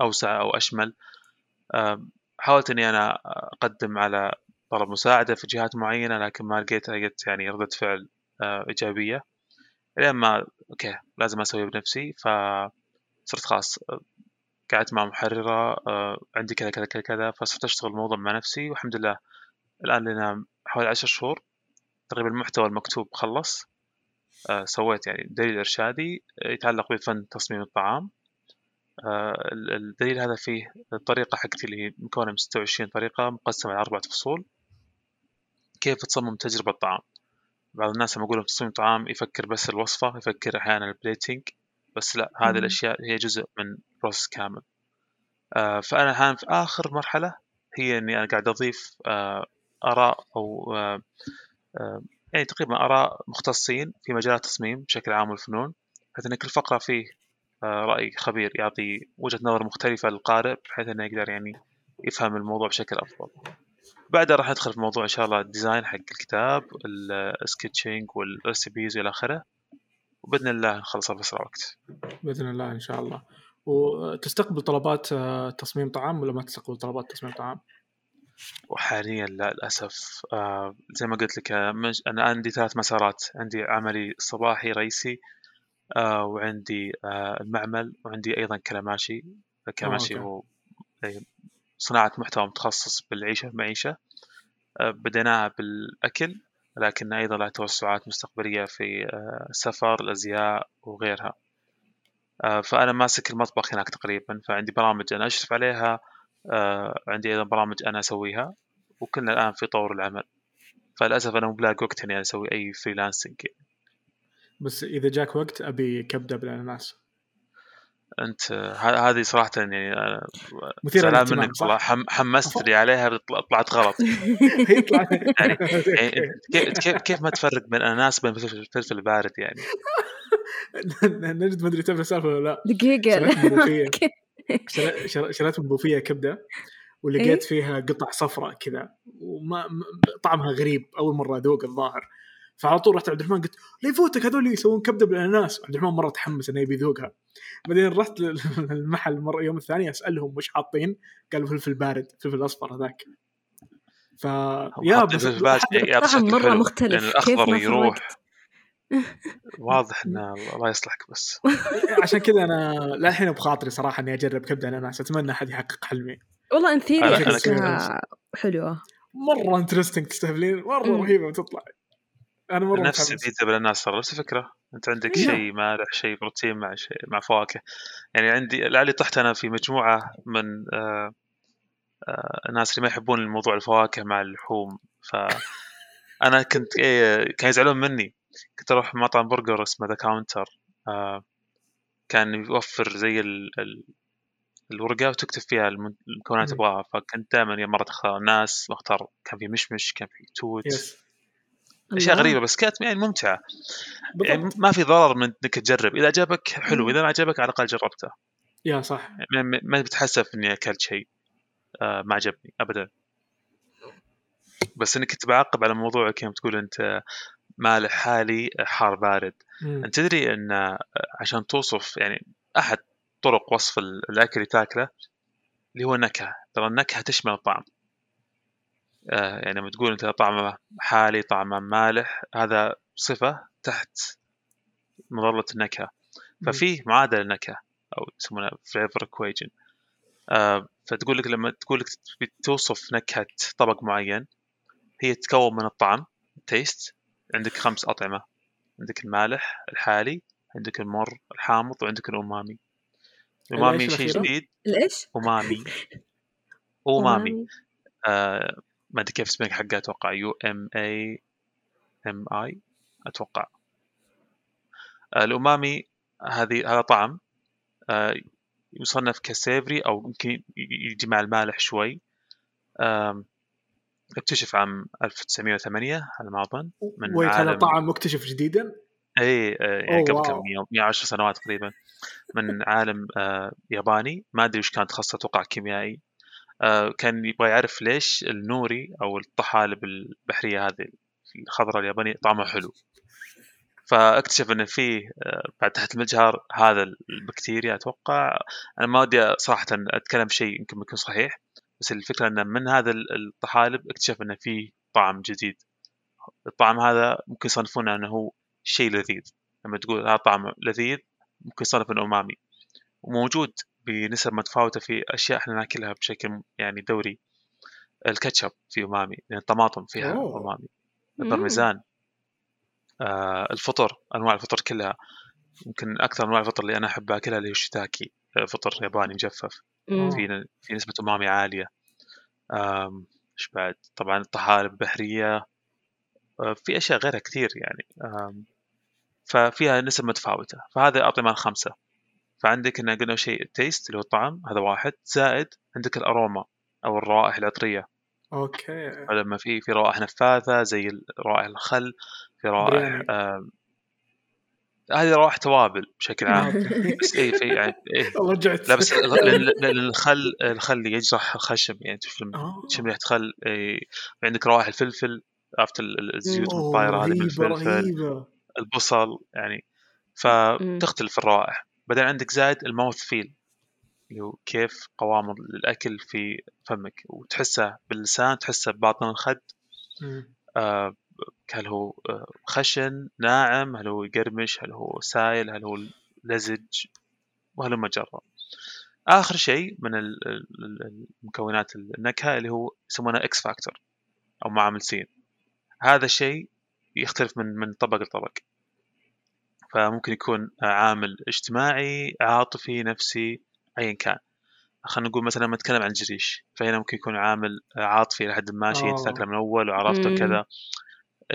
أوسع أو أشمل. آه، حاولت إني أنا أقدم على طلب مساعدة في جهات معينة لكن ما لقيت لقيت يعني ردة فعل آه، إيجابية. لين ما أوكي لازم أسوي بنفسي فصرت خلاص قعدت مع محررة آه، عندي كذا كذا كذا كذا فصرت أشتغل الموضوع مع نفسي والحمد لله. الآن لنا حوالي عشر شهور تقريبا المحتوى المكتوب خلص. آه، سويت يعني دليل إرشادي يتعلق بفن تصميم الطعام. آه، الدليل هذا فيه الطريقة حقتي اللي هي مكونة من 26 طريقة مقسمة على أربعة فصول. كيف تصمم تجربة طعام بعض الناس لما أقول تصميم طعام يفكر بس الوصفة يفكر أحيانا ال plating بس لا هذه الأشياء هي جزء من process كامل. آه، فأنا الآن في آخر مرحلة هي إني أنا قاعد أضيف آه، آراء أو يعني تقريبا آراء مختصين في مجالات التصميم بشكل عام والفنون بحيث أن كل فقرة فيه آه، رأي خبير يعطي وجهة نظر مختلفة للقارئ بحيث إنه يقدر يعني يفهم الموضوع بشكل أفضل. بعدها راح ندخل في موضوع إن شاء الله ال design حق الكتاب ال sketching و ال recipes وإلى آخره. وبإذن الله نخلصها باسرع وقت بإذن الله إن شاء الله. وتستقبل طلبات آه، تصميم طعام ولا ما تستقبل طلبات تصميم طعام؟ وحاليا لا للأسف. آه زي ما قلت لك آه، أنا عندي ثلاث مسارات. عندي عملي الصباحي رئيسي آه وعندي آه المعمل وعندي أيضا كلاماشي كلاماشي هو صناعة محتوى متخصص بالعيشة المعيشة آه بديناها بالأكل لكن أيضا لها توسعات مستقبلية في آه السفر الأزياء وغيرها. آه فأنا ماسك المطبخ هناك تقريبا فعندي برامج أنا أشرف عليها عندي أيضا برامج أنا أسويها وكلنا الآن في طور العمل. فللأسف أنا مو بلاقي وقت إني أسوي أي freelancing. بس إذا جاك وقت أبي كبدة بالأناناس. أنت هذه صراحة يعني مثيرة منك صراحة حم... حمست لي عليها طلعت غلط. <laughs> يعني, يعني كيف كيف ما تفرق بين أناناس وبين فلفل بارد يعني؟ <laughs> نجد ما أدري تعرف السالفه ولا لا. دقيقة. <laughs> شريت من بوفية. كبدة ولقيت إيه؟ فيها قطع صفراء كذا وما طعمها غريب أول مرة أذوق الظاهر. فعلى طول رحت عبد الرحمن قلت لا يفوتك هذول يسوون كبدة بالأناناس. عبد الرحمن مرة تحمس إنه يبي يذوقها. بعدين رحت <laughs> للمحل مرة يوم الثاني أسألهم وش حاطين قالوا فلفل بارد فلفل أصفر هذاك. ف yeah بس طعم مرة مختلف. الأخضر يروح. واضح انه الله يصلحك بس. <laughs> عشان كذا أنا للحين بخاطري صراحة إني أجرب كبدة أناناس أتمنى أحد يحقق حلمي. والله in theory حلوة. مرة interesting تستهبلين مرة رهيبة بتطلع أنا مرة نفس بيتزا بالاناناس ترى نفس الفكرة. أنت عندك شيء مالح شيء بروتين مع شيء مع فواكه. يعني عندي لعلي طحت أنا في مجموعة من آه آه الناس اللي ما يحبون الموضوع الفواكه مع اللحوم. ف <laughs> أنا كنت إيه كانوا يزعلون مني. كنت أروح مطعم برجر اسمه The Counter آه كان يوفر زي ال ال الورقة وتكتب فيها المكونات تبغاها. فكنت دائما يا مرة أختار أناناس واختار كان في مشمش كان في توت. yes. أشياء غريبة بس كانت يعني ممتعة. يعني ما في ضرر من إنك تجرب. إذا عجبك حلو إذا ما عجبك على الأقل جربته. يا صح. يعني ما بتحسف إني أكلت شيء آه ما عجبني ابدا. بس إنك بعقب على موضوع كيف تقول أنت مالح حالي حار بارد. مم. أنت تدري إن عشان توصف يعني أحد طرق وصف الأكل اللي تاكله اللي هو النكهة. ترى النكهة تشمل الطعم. آه يعني لما تقول أنت طعمه حالي طعمه مالح هذا صفة تحت مظلة النكهة. ففي معادلة النكهه أو يسمونها flavor equation آه فتقول لك لما تقول لك توصف نكهة طبق معين هي تتكون من الطعم ال taste عندك خمس أطعمة. عندك المالح الحالي عندك المر الحامض وعندك ال umami. ال umami شيء جديد. ليش؟ <laughs> أمامي. أمامي. آه ما أدري كيف اسمك حقها أتوقع U M A M I؟ أتوقع. آه الأمامي هذه هذا طعم. آه يصنف ك savory أو يمكن يجي مع المالح شوي. اكتشف عام 1908 على ما أظن؟ من ويت هذا طعم مكتشف جديدا؟ إي يعني قبل كم 110 سنوات تقريبا. من عالم آه ياباني. ما أدري وش كان تخصصه أتوقع كيميائي. كان يبغى يعرف ليش النوري أو الطحالب البحرية هذه الخضراء اليابانية طعمها حلو. فاكتشف إن فيه آه بعد تحت المجهر هذا البكتيريا أتوقع. أنا ما ودي صراحة أتكلم شيء يمكن يكون صحيح بس الفكرة انه من هذا الطحالب اكتشف انه في طعم جديد. الطعم هذا ممكن يصنفونه إنه هو شيء لذيذ. لما تقول هذا طعم لذيذ ممكن يصنف إنه أمامي. وموجود بنسب متفاوتة في أشياء إحنا ناكلها بشكل يعني دوري. الكاتشب في أمامي لأن الطماطم فيها أوه. أمامي. البرميزان آه الفطر أنواع الفطر كلها. يمكن أكثر أنواع الفطر اللي أنا أحب أكلها اللي هو الشيتاكي فطر ياباني مجفف. في في نسبة أمامي عالية. إيش بعد؟ طبعا الطحالب البحرية. آه، في أشياء غيرها كثير يعني. ففيها نسب متفاوتة. فهذا أطعمة الخمسة فعندك إن قلنا شيء ال taste اللي هو الطعم هذا واحد. زائد عندك ال aroma أو الروائح العطرية okay. لما في في روائح نفاذة زي روائح الخل في روائح هذه روائح توابل بشكل عام. <laughs> بس اي في يعني إيه. رجعت. لا بس الخل الخل يجرح الخشم يعني تشم تشم ريحة خل إيه. عندك روائح الفلفل عرفت الزيوت الطايره هذه من الفلفل. البصل يعني. فتختلف الروائح. بعدين عندك زائد الماوث فيل اللي هو كيف قوام الاكل في فمك وتحسه باللسان تحسه بباطن الخد. آه هل هو آه، خشن ناعم هل هو يقرمش هل هو سائل هل هو لزج وهلم جرى آخر شيء من المكونات النكهة اللي هو يسمونه X factor أو معامل سين. هذا الشيء يختلف من من طبق لطبق. فممكن يكون عامل اجتماعي عاطفي نفسي ايا كان. خلينا نقول مثلا لما نتكلم عن الجريش فهنا ممكن يكون عامل عاطفي لحد ما شيء أنت تاكله من أول وعرفته كذا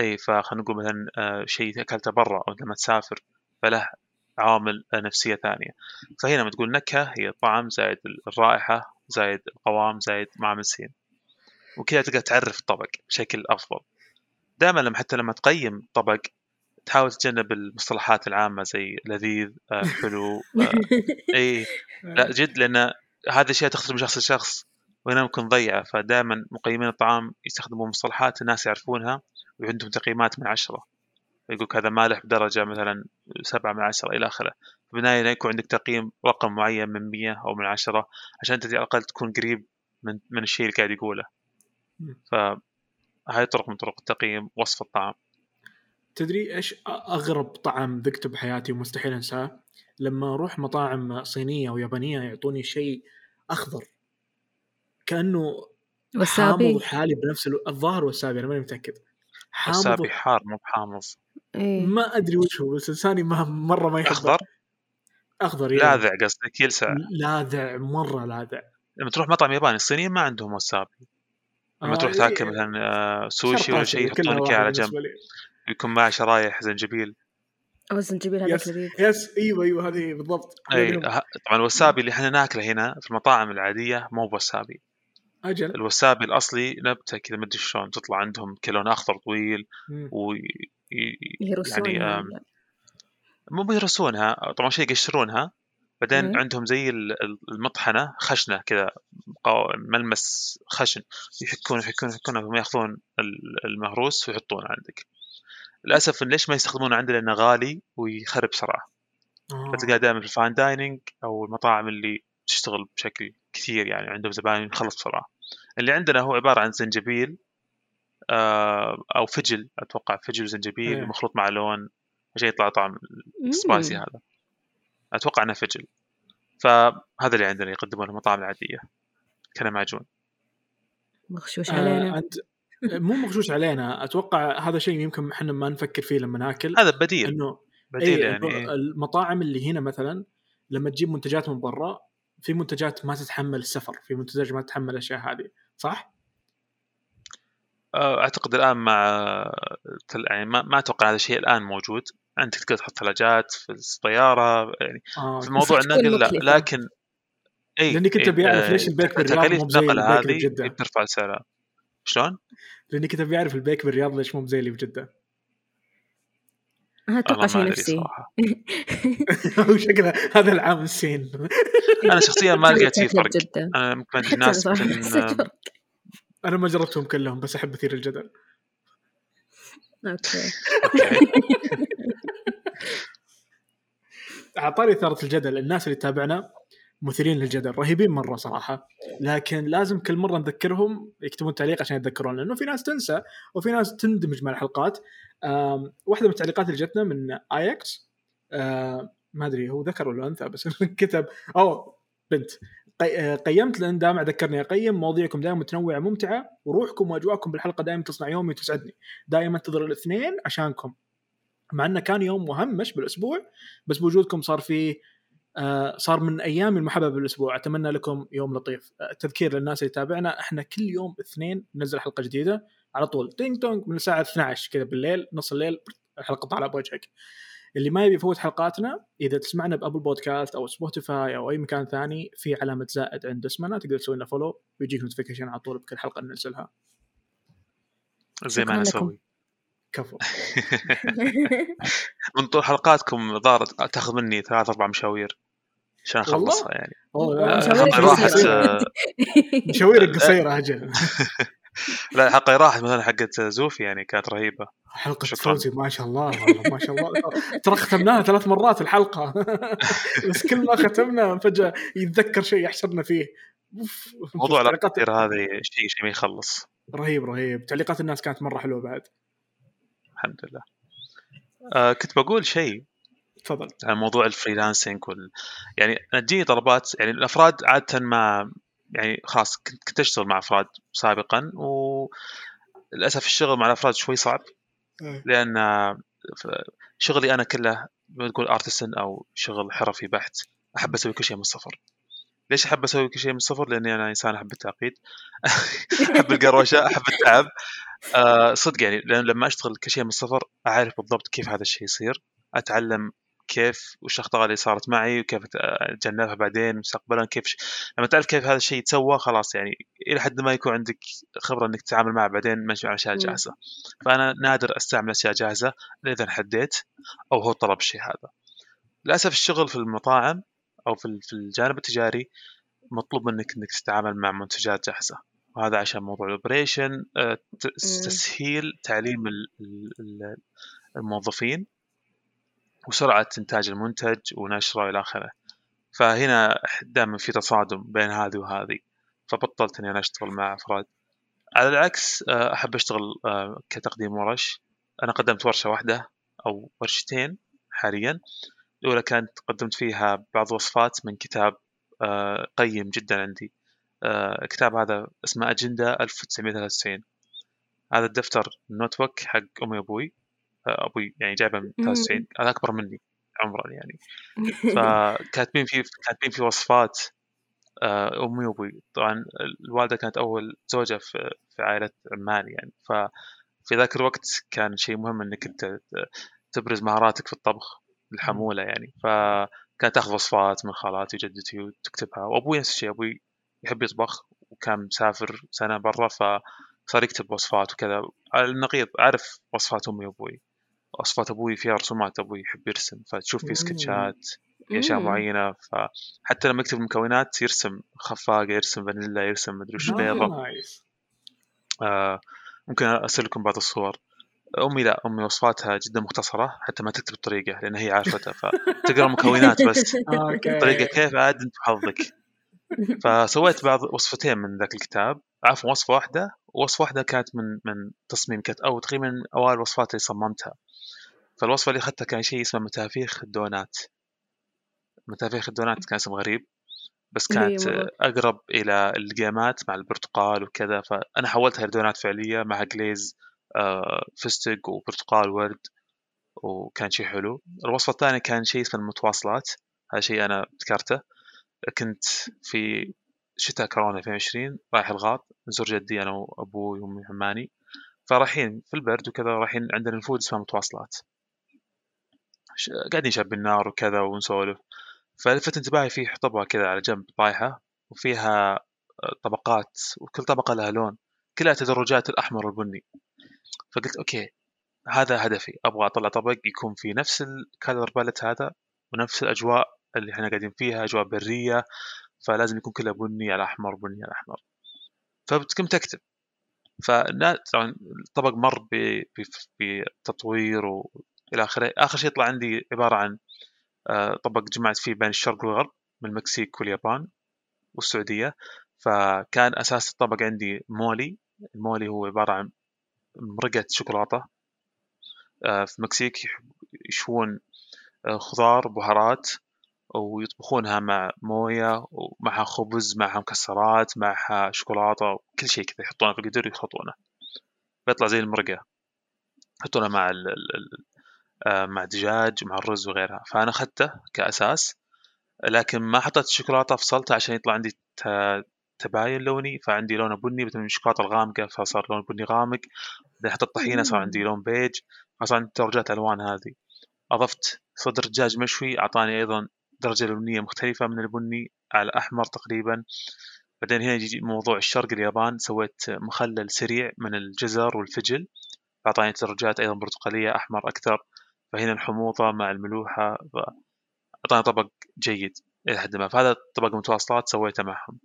إي فخلينا نقول مثلا آه، شيء أكلته برا أو لما تسافر فله عوامل نفسية ثانية. فهنا لما تقول نكهة هي الطعم زائد الرائحة زائد القوام زائد معامل سين وكذا تقدر تعرف الطبق بشكل أفضل. دائما لما حتى لما تقيم طبق تحاول تتجنب المصطلحات العامة زي لذيذ آه، حلو آه، <laughs> اي لا جد لأن هذه الاشياء تختلف من شخص لشخص وهنا ممكن ضيعه فدائما مقيمين الطعام يستخدمون مصطلحات الناس يعرفونها وعندهم تقييمات من عشرة. يقول هذا مالح بدرجة مثلا سبعة من عشرة إلى آخره. في النهايه يكون عندك تقييم رقم معين من 100 أو من عشرة عشان أنت على الأقل تكون قريب من من الشيء اللي قاعد يقوله. فهاي طرق من طرق التقييم وصف الطعام. تدري إيش أغرب طعم ذقته بحياتي ومستحيل أنساه؟ لما أروح مطاعم صينية ويابانيه يعطوني شيء أخضر كأنه حامض وسابي وحالي بنفس الوقت الظاهر والسابي أنا ماني متأكد حامض وسابي. حار مو بحامض إيه. ما أدري وش هو بس لساني ما مرة ما يحب أخضر أخضر يعني. لاذع قصدك يلسع لاذع مرة لاذع لما تروح مطعم ياباني الصينيين ما عندهم وسابي لما آه، تروح إيه، تاكل مثلا آه، سوشي ولا شيء آسيوي، كلها يحطون لك إياه واحد على جنب. يكون معه شرايح زنجبيل. أو الزنجبيل هذاك yes لذيذ yes أيوه أيوه هذه بالضبط. أي طبعا الوسابي اللي إحنا ناكله هنا في المطاعم العادية مو بوسابي. أجل. الوسابي الأصلي نبته كذا ما أدري شلون تطلع عندهم كلون آخضر طويل مم. و يعني ولا- مو بيرسونها طبعا شيء يقشرونها. بعدين مم. عندهم زي ال- ال- المطحنة خشنة كذا ملمس خشن. يحكون يحكون يحكون ثم يأخذون ال- المهروس ويحطونه عندك. للأسف ليش ما يستخدمونه عندنا لأنه غالي ويخرب بسرعة؟ آه. فتلقاه دائما في ال fine dining أو المطاعم اللي تشتغل بشكل كثير يعني عندهم زباين يخلص بسرعة. اللي عندنا هو عبارة عن زنجبيل آه، أو فجل أتوقع فجل وزنجبيل إيه. مخلوط مع لون عشان يطلع طعم. spicy هذا. أتوقع إنه فجل. فهذا اللي عندنا يقدمونه المطاعم العادية. كان معجون مغشوش آه علينا. انت مو مغشوش علينا أتوقع هذا شيء يمكن إحنا ما نفكر فيه لما ناكل هذا بديل إنه بديل إيه يعني إيه. المطاعم اللي هنا مثلا لما تجيب منتجات من برا في منتجات ما تتحمل السفر في منتجات ما تتحمل الأشياء هذه صح؟ آه، أعتقد الآن مع يعني ما, ما أتوقع هذا الشيء الآن موجود انت تقدر تحط ثلاجات في السياره يعني آه في موضوع بس تكون النقل لا. لكن اي لاني كنت ابي اعرف ليش البيك بالرياض تكاليف النقل هذه بترفع سعرها شلون؟ لأني كنت أبي أعرف البيك بالرياض ليش مو زي اللي بجدة. أنا أتوقع شيء نفسي. <laughs> وشكله هذا العامل السين. أنا شخصيا ما لقيت فيه فرق جدا أنا ممكن الناس. <laughs> أنا ما جربتهم كلهم بس أحب اثير الجدل. okay. okay. <laughs> أعطاني إثارة الجدل. الناس اللي تتابعنا مثيرين للجدل رهيبين مرة صراحة. لكن لازم كل مرة نذكرهم يكتبون تعليق عشان يتذكرون لأنه في ناس تنسى وفي ناس تندمج مع الحلقات. واحدة من التعليقات اللي جتنا من اياكس ما أدري هو ذكر ولا أنثى بس <laughs> كتب أو بنت آه، قيمت لأن دائما ذكرني اقيم مواضيعكم دائما متنوعة ممتعة وروحكم وأجواءكم بالحلقة دائما تصنع يومي وتسعدني. دائما انتظر الاثنين عشانكم. مع إنه كان يوم مهمش بالأسبوع بس بوجودكم صار في آه، صار من ايامي المحببه بالأسبوع. أتمنى لكم يوم لطيف. آه، تذكير للناس اللي تتابعنا إحنا كل يوم اثنين ننزل حلقة جديدة على طول. ding dong من الساعة 12 كذا بالليل نص الليل الحلقة طالعة بوجهك. اللي ما يبي يفوت حلقاتنا إذا تسمعنا ب Apple Podcast أو Spotify أو أي مكان ثاني في علامة زائد عند اسمنا تقدر تسوي لنا follow ويجيك notification على طول بكل حلقة ننزلها. زي ما أنا. أسوي. كفو. <laughs> من طول حلقاتكم ظهرت تاخذ مني ثلاث أربع مشاوير عشان؟ أخلصها يعني. حلقه. راحت. <laughs> مشاوير قصيرة أجل <laughs> لا الحلقة راحت مثلا حقت زوفي يعني كانت رهيبة. حلقة شكراً. فوزي ما شاء الله والله ما شاء الله. ترى ختمناها ثلاث مرات الحلقة. بس كل ما ختمنا فجأة يتذكر شيء يحشرنا فيه. موضوع التصوير هذه شيء شيء ما يخلص. رهيب رهيب. تعليقات الناس كانت مرة حلوة بعد. الحمد لله. آه كنت بقول شيء تفضل. عن موضوع ال freelancing وال... يعني تجيني طلبات يعني الأفراد عادة ما يعني خلاص كنت كنت أشتغل مع أفراد سابقا وللاسف الشغل مع الأفراد شوي صعب. لأن ف- شغلي أنا كله بتقول artisan أو شغل حرفي بحت أحب أسوي كل شيء من الصفر. ليش أحب أسوي كل شيء من الصفر؟ لأني أنا إنسان أحب التعقيد <laughs> أحب القروشة أحب التعب. آه صدق يعني لأن لما أشتغل كل شيء من الصفر أعرف بالضبط كيف هذا الشيء يصير أتعلم كيف وش الأخطاء اللي صارت معي وكيف أت- أتجنبها بعدين مستقبلا كيف ش... لما تعرف كيف هذا الشيء يتسوى خلاص يعني إلى حد ما يكون عندك خبرة إنك تتعامل معه بعدين مش مع أشياء. جاهزة. فأنا نادر أستعمل أشياء جاهزة الا إذا حديت أو هو طلب الشيء هذا. للأسف الشغل في المطاعم أو في في الجانب التجاري مطلوب منك إنك تتعامل مع منتجات جاهزة. وهذا عشان موضوع الاوبريشن آه، تسهيل تعليم ال- ال- ال- الموظفين وسرعة إنتاج المنتج ونشره إلى آخره. فهنا دائما في تصادم بين هذه وهذه. فبطلت إني أنا أشتغل مع أفراد. على العكس آه، أحب أشتغل آه، كتقديم ورش. أنا قدمت ورشة واحدة أو ورشتين حاليا. الأولى كانت قدمت فيها بعض وصفات من كتاب آه، قيم جدا عندي. الكتاب هذا اسمه أجندة 1993 هذا الدفتر النوت بوك حق أمي وأبوي. أبوي يعني جايبه من 93 هذا أكبر مني عمرا يعني. <laughs> فكاتبين فيه كاتبين فيه وصفات آه، أمي وأبوي. طبعا الوالدة كانت أول زوجة في في عائلة عمان يعني. ففي ذاك الوقت كان شيء مهم إنك أنت تبرز مهاراتك في الطبخ. الحمولة يعني. فكانت تاخذ وصفات من خالاتي وجدتي وتكتبها. وأبوي نفس الشيء أبوي يحب يطبخ وكان مسافر سنة برا فصار يكتب وصفات وكذا. على النقيض أعرف وصفات أمي وأبوي. وصفات أبوي فيها رسومات أبوي يحب يرسم. فتشوف في سكتشات في أشياء معينة. فحتى لما يكتب المكونات يرسم خفاقة يرسم فانيلا يرسم مدري وش بيضة. آه ممكن أرسل لكم بعض الصور. أمي لا أمي وصفاتها جدا مختصرة حتى ما تكتب الطريقة لأن هي عارفتها فتقرا <laughs> المكونات بس. الطريقة كيف عاد أنت وحظك فسويت بعض وصفتين من ذاك الكتاب. عفوا وصفة واحدة ووصفه واحدة كانت من من تصميم كانت أو تقريبا أوائل الوصفات اللي صممتها. فالوصفة اللي أخذتها كان شيء اسمه متافيخ الدونات. متافيخ الدونات كان اسم غريب بس كانت أقرب إلى الجيمات مع البرتقال وكذا. فأنا حولتها لدونات فعلية مع جليز فستق وبرتقال ورد وكان شيء حلو. الوصفة الثانية كان شيء اسمه المتواصلات. هذا شيء أنا ابتكرته كنت في شتاء كورونا 2020 رايح الغاط نزور جدي أنا وأبوي وأمي عماني فرايحين في البرد وكذا رايحين عندنا نفود اسمها متواصلات. قاعدين شاب النار وكذا ونسولف. فلفت انتباهي في حطبة كذا على جنب طايحة وفيها آه، طبقات وكل طبقة لها لون. كلها تدرجات الأحمر والبني. فقلت okay هذا هدفي. أبغى أطلع طبق يكون في نفس ال color palette هذا ونفس الأجواء اللي إحنا قاعدين فيها أجواء برية فلازم يكون كلها بني على أحمر بني على أحمر. فقمت أكتب. طبعا الطبق مر بتطوير وإلى آخره. آخر شيء طلع عندي عبارة عن آه، طبق جمعت فيه بين الشرق والغرب من المكسيك واليابان والسعودية. فكان أساس الطبق عندي مولي. المولي هو عبارة عن مرقة شوكولاتة آه، في المكسيك يشوون آه، خضار بهارات ويطبخونها مع موية ومعها خبز معها مكسرات معها شوكولاتة كل شيء كذا يحطونه في القدر ويخلطونه. بيطلع زي المرقة يحطونه مع آه، مع دجاج مع الرز وغيرها. فأنا أخذته كأساس لكن ما حطيت الشوكولاتة فصلتها عشان يطلع عندي تباين لوني فعندي لونه بني من الشوكولاته الغامقة فصار لون بني غامق. بعدين حطيت طحينة صار عندي لون بيج. فصار عندي درجات ألوان هذه. أضفت صدر دجاج مشوي أعطاني أيضا درجة لونية مختلفة من البني على الأحمر تقريبا. بعدين هنا يجي موضوع الشرق اليابان. سويت مخلل سريع من الجزر والفجل. فاعطاني درجات أيضا برتقالية أحمر أكثر. فهنا الحموضة مع الملوحة أعطاني طبق جيد إلى حد ما. فهذا طبق المتواصلات سويته معهم.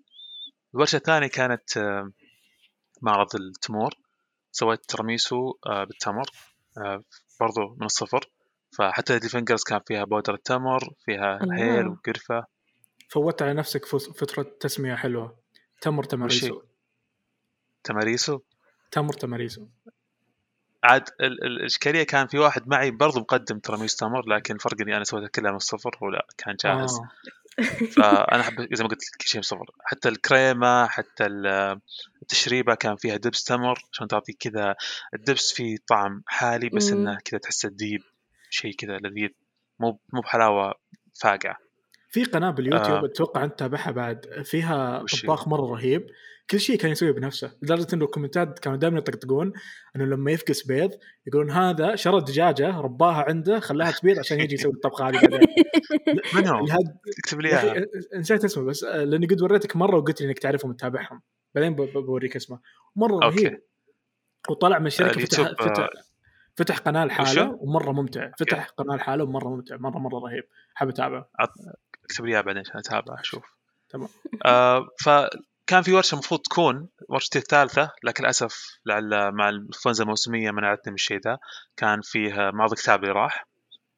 الورشة الثانية كانت آه، معرض التمور. سويت تيراميسو آه، بالتمر آه، برضو من الصفر. فحتى lady fingers كان فيها بودرة تمر فيها هيل وقرفة. فوت على نفسك فترة تسمية حلوة. تمر تماريسو تماريسو تمر تماريسو عاد الإشكالية كان في واحد معي برضو مقدم ترى تمر لكن الفرق إني أنا سويتها كلها من الصفر ولا كان جاهز. آه. فأنا احب زي ما قلت لك كل شيء الصفر حتى الكريمة حتى التشريبة كان فيها دبس تمر عشان تعطي كذا الدبس فيه طعم حالي بس إنه كذا تحس الديب شيء كذا لذيذ. مو مو بحلاوة فاقعة. في قناة باليوتيوب آه. أتوقع انت تتابعها بعد فيها طباخ مرة رهيب. كل شيء كان يسويه بنفسه لدرجة انه الكومنتات كانوا دائما يطقطقون إنه لما يفقس بيض يقولون هذا شرى دجاجة رباها عنده خلاها تبيض عشان يجي يسوي الطبخة هذه بعدين. <laughs> من هو؟ اكتب لي إياها. نسيت اسمه بس آه، لأني قد وريتك مرة وقلت لي إنك تعرفهم وتتابعهم. بعدين بوريك اسمه. مرة رهيب. وطلع من الشركة فتح فتح آه، فتح قناة لحاله ومرة ممتع. فتح قناة لحاله ومرة ممتع. مره مرة رهيب. حاب أتابعه. اكتب لي اياه بعدين عشان أتابعه أشوف. تمام. آه ف كان في ورشة المفروض تكون ورشتي الثالثة لكن للأسف لعل مع الإنفلونزا الموسمية منعتني من الشيء ذا. كان فيه معرض كتاب اللي راح.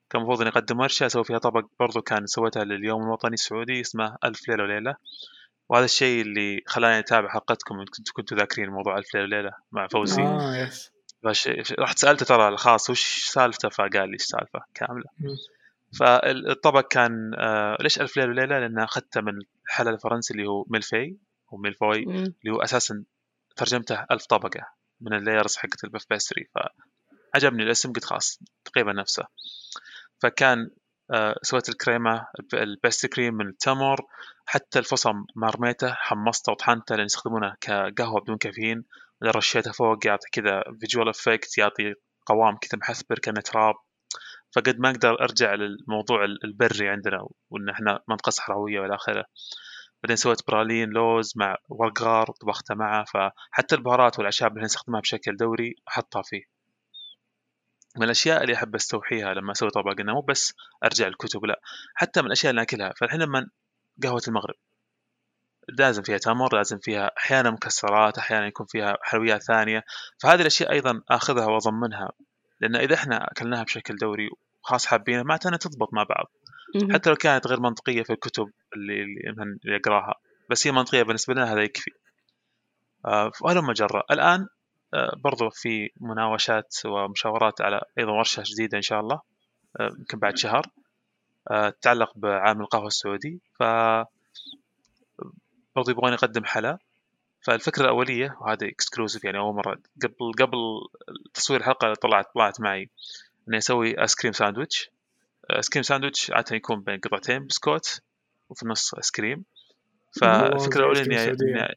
كان المفروض إني أقدم ورشة أسوي فيها طبق برضو كان سويتها لليوم الوطني السعودي اسمه ألف ليلة وليلة. وهذا الشيء اللي خلاني أتابع حلقتكم كنتوا كنتوا ذاكرين موضوع ألف ليلة وليلة مع فوزي. آه yes فش... رحت سألته ترى الخاص وش سالفته؟ فقال لي إيش سالفة؟ كاملة. فالطبق كان آه ليش ألف ليلة وليلة؟ لأن أخذته من الحلى الفرنسي اللي هو ميلفي. أو ميلفوي مم. اللي هو أساسا ترجمته ألف طبقة من ال layers حقت ال puff pastry فعجبني الاسم قلت خلاص تقريبا نفسه. فكان آه سويت الكريمة ال pastry cream من التمر حتى الفصم ما رميته حمصته وطحنته لأن يستخدمونه كقهوة بدون كافيين رشيته فوق يعطي كذا visual effect يعطي قوام كذا محثبر كأنه تراب. فقد ما أقدر أرجع للموضوع البري عندنا وإن إحنا منطقة صحراوية والى آخره. بعدين سويت praline لوز مع ورق غار طبختها معه. فحتى البهارات والاعشاب اللي نستخدمها بشكل دوري أحطها فيه. من الأشياء اللي أحب أستوحيها لما أسوي طبق إنه مو بس أرجع الكتب لا حتى من الأشياء اللي ناكلها فالحين لما قهوة المغرب لازم فيها تمر لازم فيها أحيانا مكسرات أحيانا يكون فيها حلويات ثانية. فهذه الأشياء أيضا أخذها وأضمنها لأن إذا إحنا أكلناها بشكل دوري وخاص حابينها معناته إنها تضبط مع بعض. حتى لو كانت غير منطقية في الكتب اللي اللي يقراها بس هي منطقية بالنسبة لنا هذا يكفي. آه، وهلم جرى الآن آه، برضو في مناوشات ومشاورات على أيضا ورشة جديدة إن شاء الله آه، يمكن بعد شهر آه، تتعلق بعام القهوة السعودي. ف برضو يبغون يقدم حلا. فالفكرة الأولية وهذه exclusive يعني أول مرة قبل قبل تصوير الحلقة طلعت طلعت معي إني أسوي ice cream sandwich ice cream sandwich عاده يكون بين قطعتين بسكوت وفي النص ايس كريم فالفكرة الأولى إني.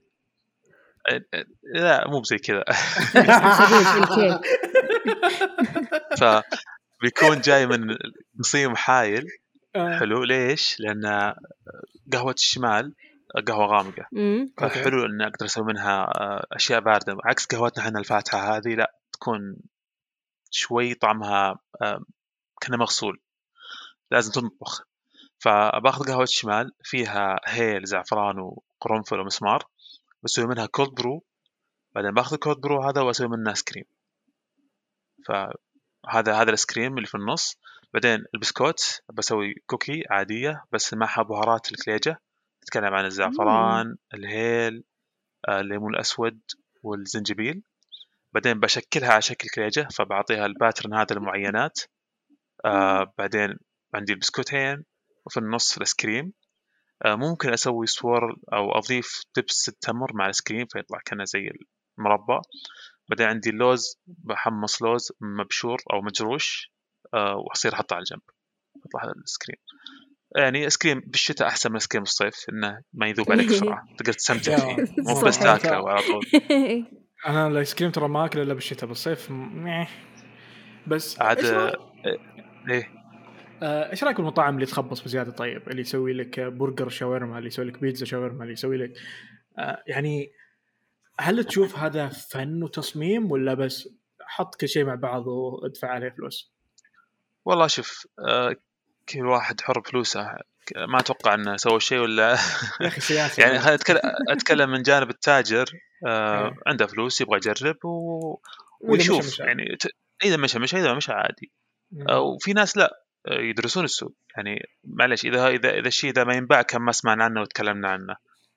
إني- لا مو بزي كذا. <laughs> فبيكون جاي من نصيم حايل آه. حلو ليش؟ لأن قهوة الشمال قهوة غامقة. فحلو إن أقدر أسوي منها آه، أشياء باردة عكس قهوتنا إحنا الفاتحة هذه لا تكون شوي طعمها آه، كأنه مغسول لازم تنطبخ فباخذ قهوة الشمال فيها هيل زعفران وقرنفل ومسمار بسوي منها cold brew. بعدين باخذ ال cold brew هذا واسوي منه ice cream فهذا هذا ال ice cream اللي في النص. بعدين البسكوت بسوي cookie عادية بس معها بهارات الكليجة. نتكلم عن الزعفران الهيل الليمون الأسود والزنجبيل. بعدين بشكلها على شكل كليجة فبعطيها ال pattern هذا المعينات. آه بعدين عندي البسكوتين وفي النص ال ice cream. آه ممكن أسوي swirl أو أضيف دبس التمر مع ال ice cream فيطلع كأنه زي المربى. بعدين عندي اللوز بحمص لوز مبشور أو مجروش آه وأصير أحطه على الجنب يطلع هذا ال ice cream. يعني ice cream بالشتاء أحسن من ice cream الصيف إنه ما يذوب عليك <laughs> بسرعة. تقدر تستمتع فيه. مو بس. تاكله على طول. <laughs> أنا الآيس كريم ترى ما أكله إلا بالشتاء بالصيف. بس عاد رأيك- إيه آه، إيش رأيك بالمطاعم اللي تخبص بزيادة طيب اللي يسوي لك برجر شاورما اللي يسوي لك بيتزا شاورما اللي يسوي لك آه، يعني هل تشوف هذا فن وتصميم ولا بس حط كل شيء مع بعض وادفع عليه فلوس والله شوف آه كل واحد حر بفلوسه ما أتوقع إنه سوى شيء ولا يا أخي سياسه <laughs> يعني اتكلم أتكلم من جانب التاجر آه إيه. عنده فلوس يبغى يجرب و... ويشوف. يعني. إذا مشى مشى إذا مشى عادي. آه وفي ناس لا آه، يدرسون السوق يعني معلش إذا اذا إذا الشيء ذا ما ينباع كان ما سمعنا عنه وتكلمنا عنه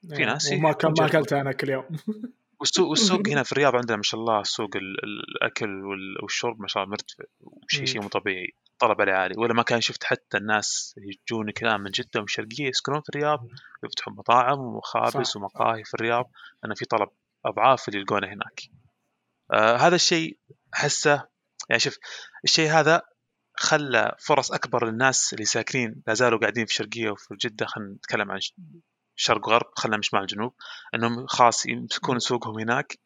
في إيه. ناس وما كان ما. اكلته أنا كل يوم <laughs> والسوق والسوق <laughs> هنا في الرياض عندنا ما شاء الله سوق ال- ال- الأكل وال- والشرب ما شاء الله مرتفع وشيء. شيء مو طبيعي طلب عليه عالي ولا ما كان شفت حتى الناس يجون كلام من جدة ومن الشرقيه يسكنون في الرياض يفتحون مطاعم ومخابز. ومقاهي في الرياض لأن في طلب أضعاف اللي يلقونه هناك آه هذا الشيء احسه يعني شوف الشيء هذا خلى فرص أكبر للناس اللي ساكنين لا زالوا قاعدين في الشرقيه وفي جدة خلينا نتكلم عن شرق وغرب خلينا من شمال الجنوب إنهم خلاص يمسكون سوقهم هناك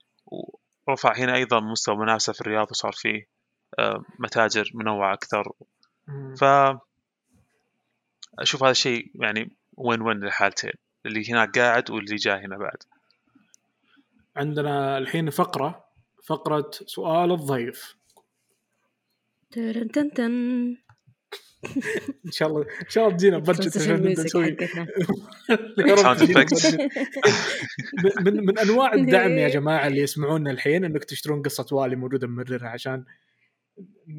ورفع هنا أيضا مستوى المنافسه في الرياض وصار فيه آه، متاجر منوعة أكثر. ف أشوف هذا الشيء يعني وين وين للحالتين اللي هناك قاعد واللي جاي هنا بعد عندنا الحين فقرة فقرة سؤال الضيف. إن شاء الله إن شاء الله تجينا بادجت نسوي. <laughs> <laughs> من من أنواع <laughs> الدعم يا جماعة اللي يسمعونا الحين إنك تشترون قصة والي موجودة ممررها عشان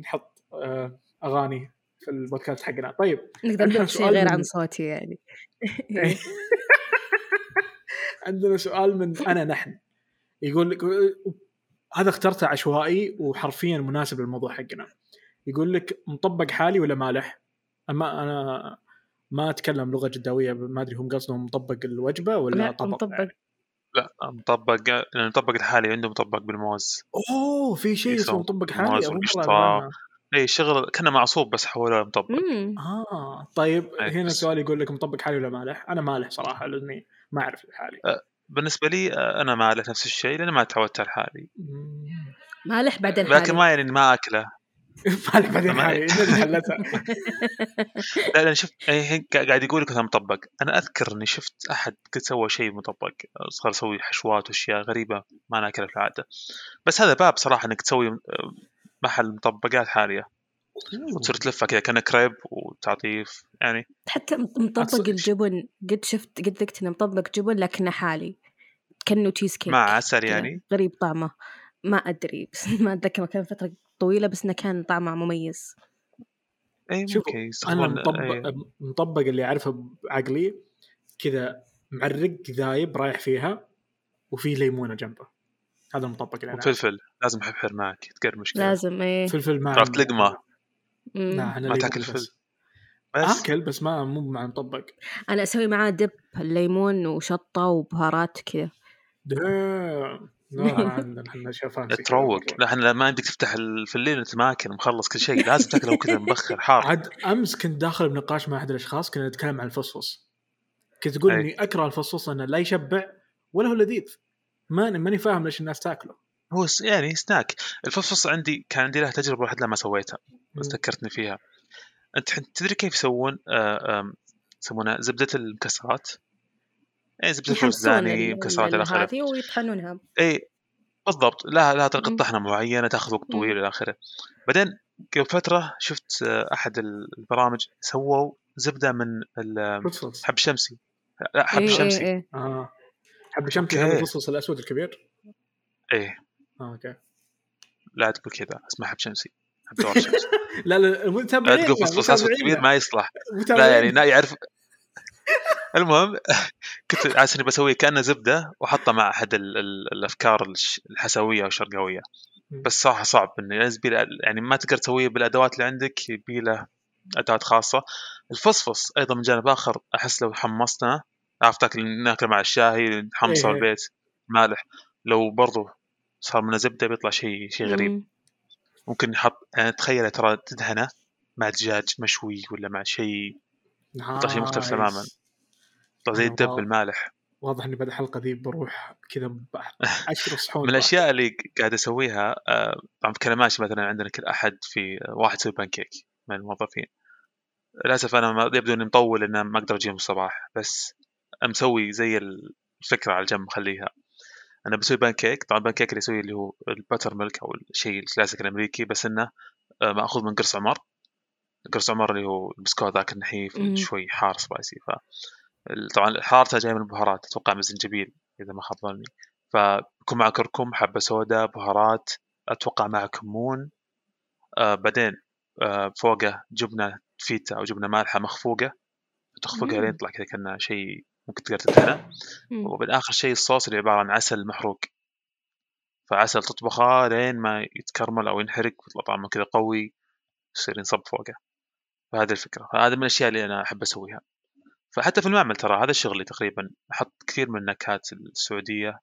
نحط آه، أغاني في البودكاست حقنا. طيب نقدر نحط شيء سؤال غير من- عن صوتي يعني. عندنا سؤال من أنا نحن. يقول لك هذا اخترته عشوائي وحرفيا مناسب للموضوع حقنا. يقول لك مطبق حالي ولا مالح؟ أما أنا ما أتكلم لغة جداوية ما أدري هم قصدهم مطبق الوجبة ولا لا طبق مطبق يعني. لا مطبق لأن المطبق الحالي عنده مطبق بالموز أوه في شيء اسمه مطبق حالي أول. اي شغل كان معصوب بس حولوه لمطبق مم. آه طيب أي، هنا بس- سؤال يقول لك مطبق حالي ولا مالح؟ أنا مالح صراحة لأني ما أعرف الحالي بالنسبة لي آه، أنا ما عليه نفس الشيء لأن ما تعودت على الحالي مم. مالح بعدين لكن حالي ما يعني ما أكله <laughs> بعدين <laughs> لا لأن شفت هي قاعد يقول لك مطبق. أنا أذكر إني شفت أحد قد سوى شيء مطبق صار يسوي حشوات وأشياء غريبة ما ناكلها في العادة. بس هذا باب صراحة إنك تسوي آه، محل مطبقات حالية. وتصير تلفها كذا كانك كريب وتعطيه يعني. حتى مطبق الجبن قد شفت قد ذقت إنه مطبق جبن لكنه حالي. كأنه تشيز كيك مع عسل. يعني؟ غريب طعمه. ما أدري بس <laughs> ما أتذكر كان فترة طويلة بس إنه كان طعمه مميز اي أنا مطبق إيه. مطبق اللي أعرفه بعقلي كذا معرق ذايب رايح فيها وفي ليمونة جنبه هذا المطبق اللي أنا. وفلفل لازم حبحر معك تقرمش كذا لازم إيه فلفل ما. تلقمه مم. لا أنا ما تاكل بس. فل بس آكل بس ما مو مع مطبق أنا أسوي معاه دب ليمون وشطة وبهارات كذا <laughs> إحنا تروق. لا إحنا ما عندك تفتح في الليل وانت ماكل مخلص كل شيء لازم تاكله كذا مبخر حار. عاد أمس كنت داخل بنقاش مع أحد الأشخاص كنا نتكلم عن الفصفص كنت تقول أي. إني أكره الفصفص لأنه لا يشبع ولا هو لذيذ. ماني ماني فاهم ليش الناس تاكله. هو يعني سناك. الفصفص عندي كان عندي له تجربة لحد ما سويتها بس. ذكرتني فيها. أنت تدري كيف يسوون آه، يسمونها زبدة المكسرات؟ يعني زبدة يحمصون الفوزداني ال- مكسرات ال- إلى اخره هذه ويطحنونها. اي بالضبط. لها لها طريقة. طحنة معينة تأخذ وقت طويل إلى آخره. بعدين قبل فترة شفت آه، أحد البرامج سووا زبدة من حب شمسي. لا حب إيه شمسي. إيه. إيه. آه. حب شمسي. هذا الفصفص الأسود الكبير؟ إيه. آه أوكي. لا تقول كذا اسمه حب شمسي. حب شمسي. <laughs> لا لا لا متابعين تقول فصفص أسود كبير ما يصلح. لا يعني لا يعرف المهم <laughs> كنت عايز إني بسوي كأنه زبدة واحطها مع أحد ال- ال- الأفكار الحسوية والشرقاويه مم. بس صراحة صعب إنه يعني ما تقدر تسويه بالأدوات اللي عندك يبي له أدوات خاصة الفصفص أيضا من جانب آخر أحس لو حمصنا عرفت ناكله مع الشاي نحمصه إيه. البيت مالح لو برضو صار منه زبدة بيطلع شيء شيء غريب مم. ممكن يحط يعني تخيل ترى تدهنه مع دجاج مشوي ولا مع شيء يطلع شيء مختلف. تماما زي ال dip wow. المالح. واضح إني بعد الحلقة ذي بروح كذا أجرب <laughs> صحون. من الأشياء اللي قاعد أسويها آه، طبعا في كلماتي مثلا عندنا كل أحد في آه، واحد يسوي بانكيك من الموظفين. للأسف أنا يبدو إني مطول ان ما أقدر أجيهم الصباح بس مسوي زي الفكرة على جنب مخليها. أنا بسوي بانكيك طبعا بانكيك اللي يسوي اللي هو ال buttermilk أو الشيء الكلاسيك الأمريكي بس إنه آه، مأخوذ من قرص عمر. قرص عمر اللي هو البسكوت ذاك النحيف. شوي حار سبايسي ف طبعا حارته جاية من البهارات أتوقع من الزنجبيل إذا ما خاب ظني. فيكون معه كركم حبة سوداء بهارات أتوقع معه كمون. آه بعدين آه فوقة جبنة فيتا أو جبنة مالحة مخفوقة. تخفقها. لين يطلع كذا كانه شيء ممكن تقدر تدهنه. وبالاخر شيء الصوص اللي عبارة عن عسل محروق. فعسل تطبخه لين ما يتكرمل أو ينحرق ويطلع طعمه كذا قوي يصير ينصب فوقه. فهذه الفكرة. فهذا من الأشياء اللي أنا أحب أسويها. فحتى في المعمل ترى هذا شغلي تقريبا أحط كثير من النكهات السعودية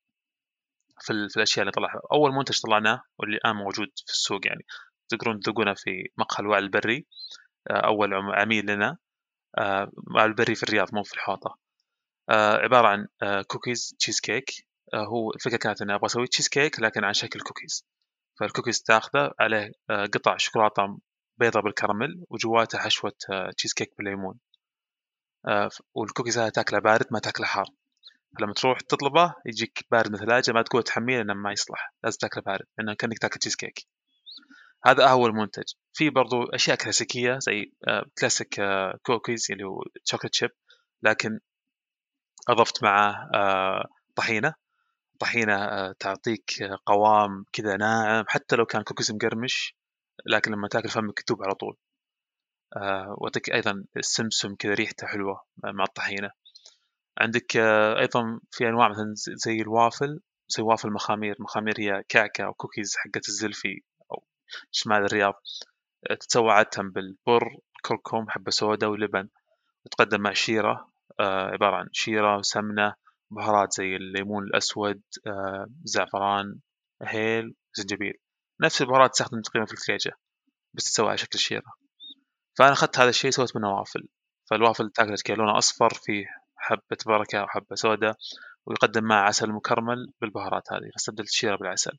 في, في الأشياء اللي طلعها. أول منتج طلعناه واللي الآن موجود في السوق يعني. تقدرون تذوقونه في مقهى الوعي البري. آه، أول عم- عميل لنا. آه، وعي البري في الرياض مو في الحوطة. آه، عبارة عن آه، cookies cheesecake آه، هو الفكرة كانت إني أبغى أسوي تشيز كيك لكن على شكل cookies فال cookies تاخذه عليه آه، قطع شوكولاتة بيضة بالكراميل وجواتها حشوة آه، تشيز كيك بالليمون. آه، والكوكيز هذا تاكله بارد ما تاكله حار. فلما تروح تطلبه يجيك بارد من الثلاجة ما تقول تحميه لأنه ما يصلح لازم تاكله بارد لأنه كأنك تاكل تشيز كيك هذا أول منتج. في برضو أشياء كلاسيكية زي آه، كلاسيك آه، كوكيز اللي هو chocolate chip لكن أضفت معه آه، طحينة. طحينة تعطيك قوام كذا ناعم حتى لو كان كوكيز مقرمش لكن لما تاكل فمك يذوب على طول. وأعطيك أيضا السمسم كذا ريحته حلوة مع الطحينة. عندك أيضا في أنواع مثلا زي الوافل زي وافل مخامير. مخامير هي كعكة أو كوكيز حقت الزلفي أو شمال الرياض. تتسوى عادة بالبر كركم حبة سوداء ولبن. وتقدم مع شيرة آه عبارة عن شيرة وسمنة بهارات زي الليمون الأسود آه زعفران هيل زنجبيل. نفس البهارات تستخدم تقريبا في الكليجة بس تسوى على شكل شيرة فأنا أخذت هذا الشيء سويت منه وافل. فالوافل تاكله كذا لونه أصفر فيه حبة بركة وحبة سوداء ويقدم مع عسل مكرمل بالبهارات هذه. فاستبدلت الشيرة بالعسل.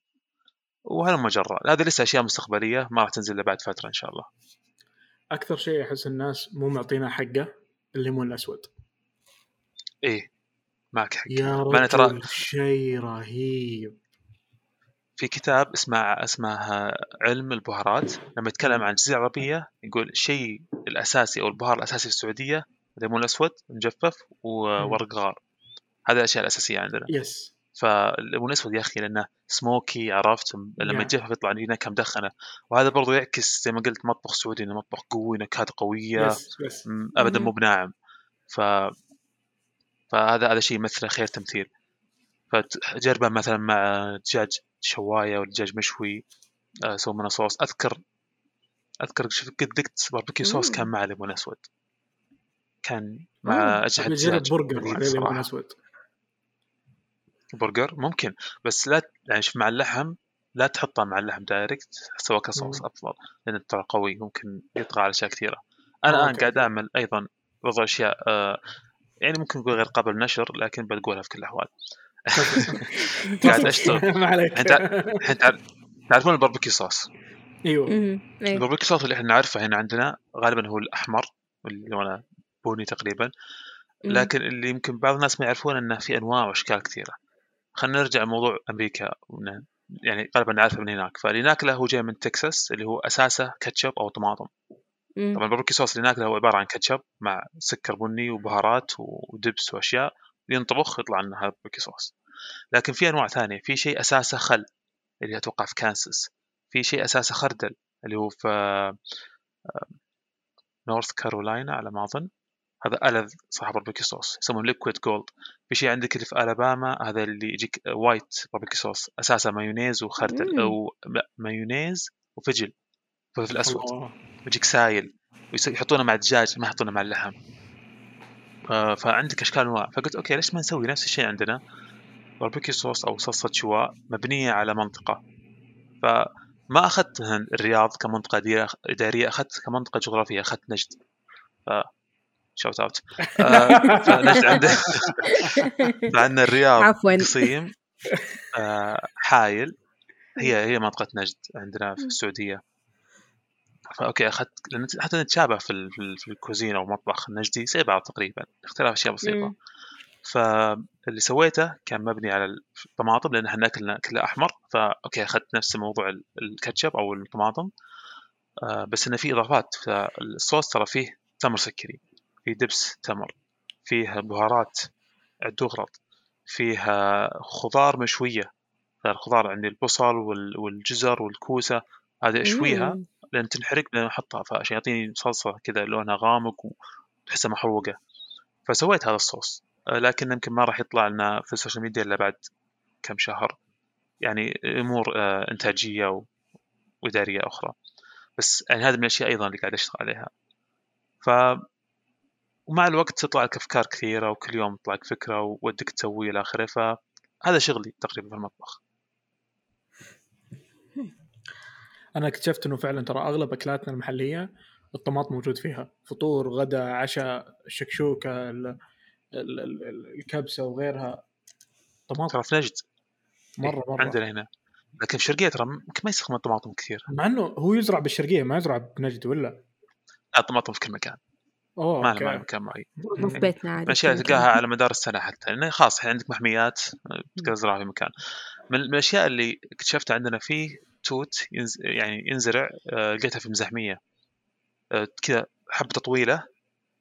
وهذا مجرة. هذه لسه أشياء مستقبلية ما راح تنزل إلا بعد فترة إن شاء الله. أكثر شيء أحس الناس مو معطينا حقه الليمون الأسود. إيه. معك حق. يا رجل ترى شيء رهيب. في كتاب اسمه اسمه علم البهارات. لما يتكلم عن الجزيرة العربية يقول الشيء الأساسي أو البهار الأساسي في السعودية الليمون الأسود مجفف وورق غار. هذه الأشياء الأساسية عندنا. yes فالليمون الأسود يا أخي لأنه سموكي عرفت؟ لما يجفف يطلع لي نكهه مدخنه وهذا برضو يعكس زي ما قلت مطبخ سعودي إنه مطبخ قوي نكهات قوية. yes yes. ابدا مو بناعم. ف فهذا هذا شيء يمثله خير تمثيل. فجربه مثلا مع دجاج. شواية ولا دجاج مشوي. آه، سووا منه صوص. أذكر أذكر قد ذقت barbecue sauce كان مع ليمون أسود. كان مع اجهد دجاج برجر ليمون أسود. برجر؟ ممكن. بس لا يعني مع اللحم لا تحطه مع اللحم direct سواء كصوص أفضل لأن ترى قوي ممكن يطغى على أشياء كثيرة. أنا الآن قاعد أعمل أيضا بعض الأشياء آه يعني ممكن نقول غير قابل للنشر لكن بتقولها في كل الاحوال <laughs> قاعد أشتغل. <laughs> ما عليك. الحين تعرفون ال barbecue sauce؟ إيوه. الباربيكيو صوص اللي إحنا نعرفه هنا عندنا غالبا هو الأحمر اللي هو بني تقريبا. لكن اللي يمكن بعض الناس ما يعرفون إنه في أنواع وأشكال كثيرة. خلينا نرجع لموضوع أمريكا. يعني غالبا نعرفه من هناك. فاللي ناكله هو جاي من تكساس اللي هو أساسه كاتشب أو طماطم. طبعا الباربيكي صوص اللي ناكله هو عبارة عن كاتشب مع سكر بني وبهارات ودبس وأشياء. ينطبخ يطلع لنا هذا الباربيكي صوص. لكن في أنواع ثانية. في شيء أساسه خل اللي أتوقع في كانساس. في شيء أساسه خردل اللي هو في نورث كارولاينا على ما أظن. هذا ألذ صاحب barbecue sauce يسمونه liquid gold في شيء عندك اللي في ألاباما هذا اللي يجيك white barbecue sauce أساسا مايونيز وخردل أو مايونيز وفجل. فلفل أسود. يجيك سايل. يحطونه مع الدجاج ما يحطونه مع اللحم. فعندك أشكال أنواع. فقلت okay ليش ما نسوي نفس الشيء عندنا؟ barbecue sauce أو صلصة شواء مبنية على منطقة. فما اخذت الرياض كمنطقة إدارية أخذت كمنطقة جغرافية أخذت نجد. ف shout out آه <laughs> فنجد عنده <laughs> عندنا الرياض عفوا. قصيم آه حايل. هي هي منطقة نجد عندنا في السعودية. ف okay أخذت لأن حتى نتشابه في في ال cuisine أو المطبخ النجدي زي بعض تقريبا اختلاف أشياء بسيطة. فاللي سويته كان مبني على الطماطم لأن إحنا ناكلنا كله أحمر. ف okay أخذت نفس موضوع الكاتشب أو الطماطم. آه بس إنه في إضافات. فالصوص ترى فيه تمر سكري في دبس تمر فيه بهارات عدو غرط فيها خضار مشوية. الخضار عندي البصل والجزر والكوسة هذه أشويها. لأن تنحرق لأن أحطها فعشان يعطيني صلصة كذا لونها غامق وتحسها محروقة. فسويت هذا الصوص. لكن يمكن ما راح يطلع لنا في السوشيال ميديا إلا بعد كم شهر. يعني أمور آه، إنتاجية وإدارية أخرى. بس يعني هذه من الأشياء أيضا اللي قاعد أشتغل عليها. ف ومع الوقت تطلع لك أفكار كثيرة وكل يوم تطلع لك فكرة وودك تسوي إلى آخره. فهذا شغلي تقريبا في المطبخ. أنا اكتشفت إنه فعلا ترى أغلب أكلاتنا المحلية الطماط موجود فيها. فطور غدا عشاء الشكشوكة الكبسة وغيرها. طماطم ترى في نجد مرة مرة. عندنا هنا. لكن في الشرقية ترى ممكن ما يستخدم الطماطم كثير. مع إنه هو يزرع بالشرقية ما يزرع بنجد ولا؟ الطماطم في كل مكان. أوه ما له مكان معين في بيتنا عادي اشياء تلقاها على مدار السنة حتى. لأنه خلاص الحين عندك محميات تقدر تزرعها في مكان. من الأشياء اللي اكتشفتها عندنا فيه توت ينز... يعني ينزرع آه، لقيتها في مزاحميه آه، كذا حبته طويلة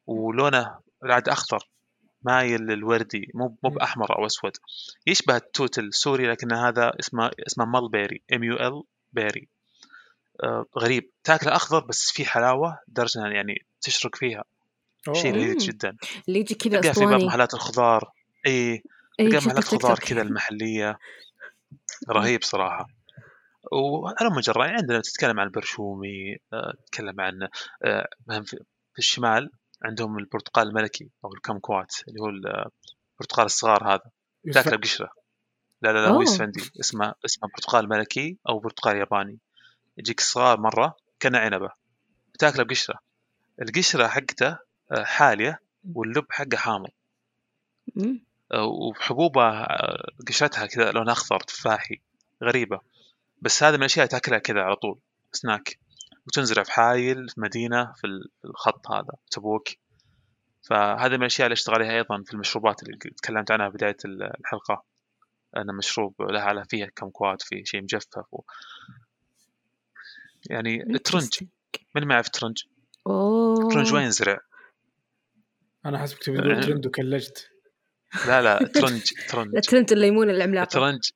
ولونه العاد أخضر مايل للوردي مو مو. بأحمر أو أسود. يشبه التوت السوري لكن هذا اسمه اسمه mulberry M U L berry. آه، غريب. تاكله أخضر بس في حلاوة لدرجه يعني تشرق فيها. شيء. لذيذ. جدا. اللي يجي كذا في بعض اسطوانة محلات الخضار. اي إيه، شفت محلات في تيك خضار توك. كذا المحلية. <laughs> رهيب صراحة. وعلى مجرى يعني عندنا تتكلم عن البرشومي آه، تتكلم عن آه، في الشمال عندهم البرتقال الملكي أو الكمكوات اللي هو البرتقال الصغار هذا تاكله بقشره. لا لا لا أوه. يسفندي اسمه اسمه برتقال ملكي أو برتقال ياباني. يجيك صغار مرة كأنه عنبة تاكله بقشرة. القشرة حقته آه، حالية واللب حقه حامض. آه، وحبوبه آه، قشرتها كذا لونها أخضر تفاحي غريبة. بس هذا من الأشياء اللي تأكلها كذا على طول. سناك. وتنزرع في حايل في مدينة في ال- في الخط هذا تبوك. فهذا من الأشياء اللي أشتغل عليها أيضا في المشروبات اللي تكلمت عنها في بداية ال- الحلقة. انه مشروب له على فيها كمكوات في شيء مجفف و... يعني الترنج. من ما يعرف الترنج أوه. الترنج وين ينزرع؟ أنا حسبك تبي تقول <laughs> ترند وكلجت. لا لا ترنج ترنج. الترنج الليمون العملاقة. الترنج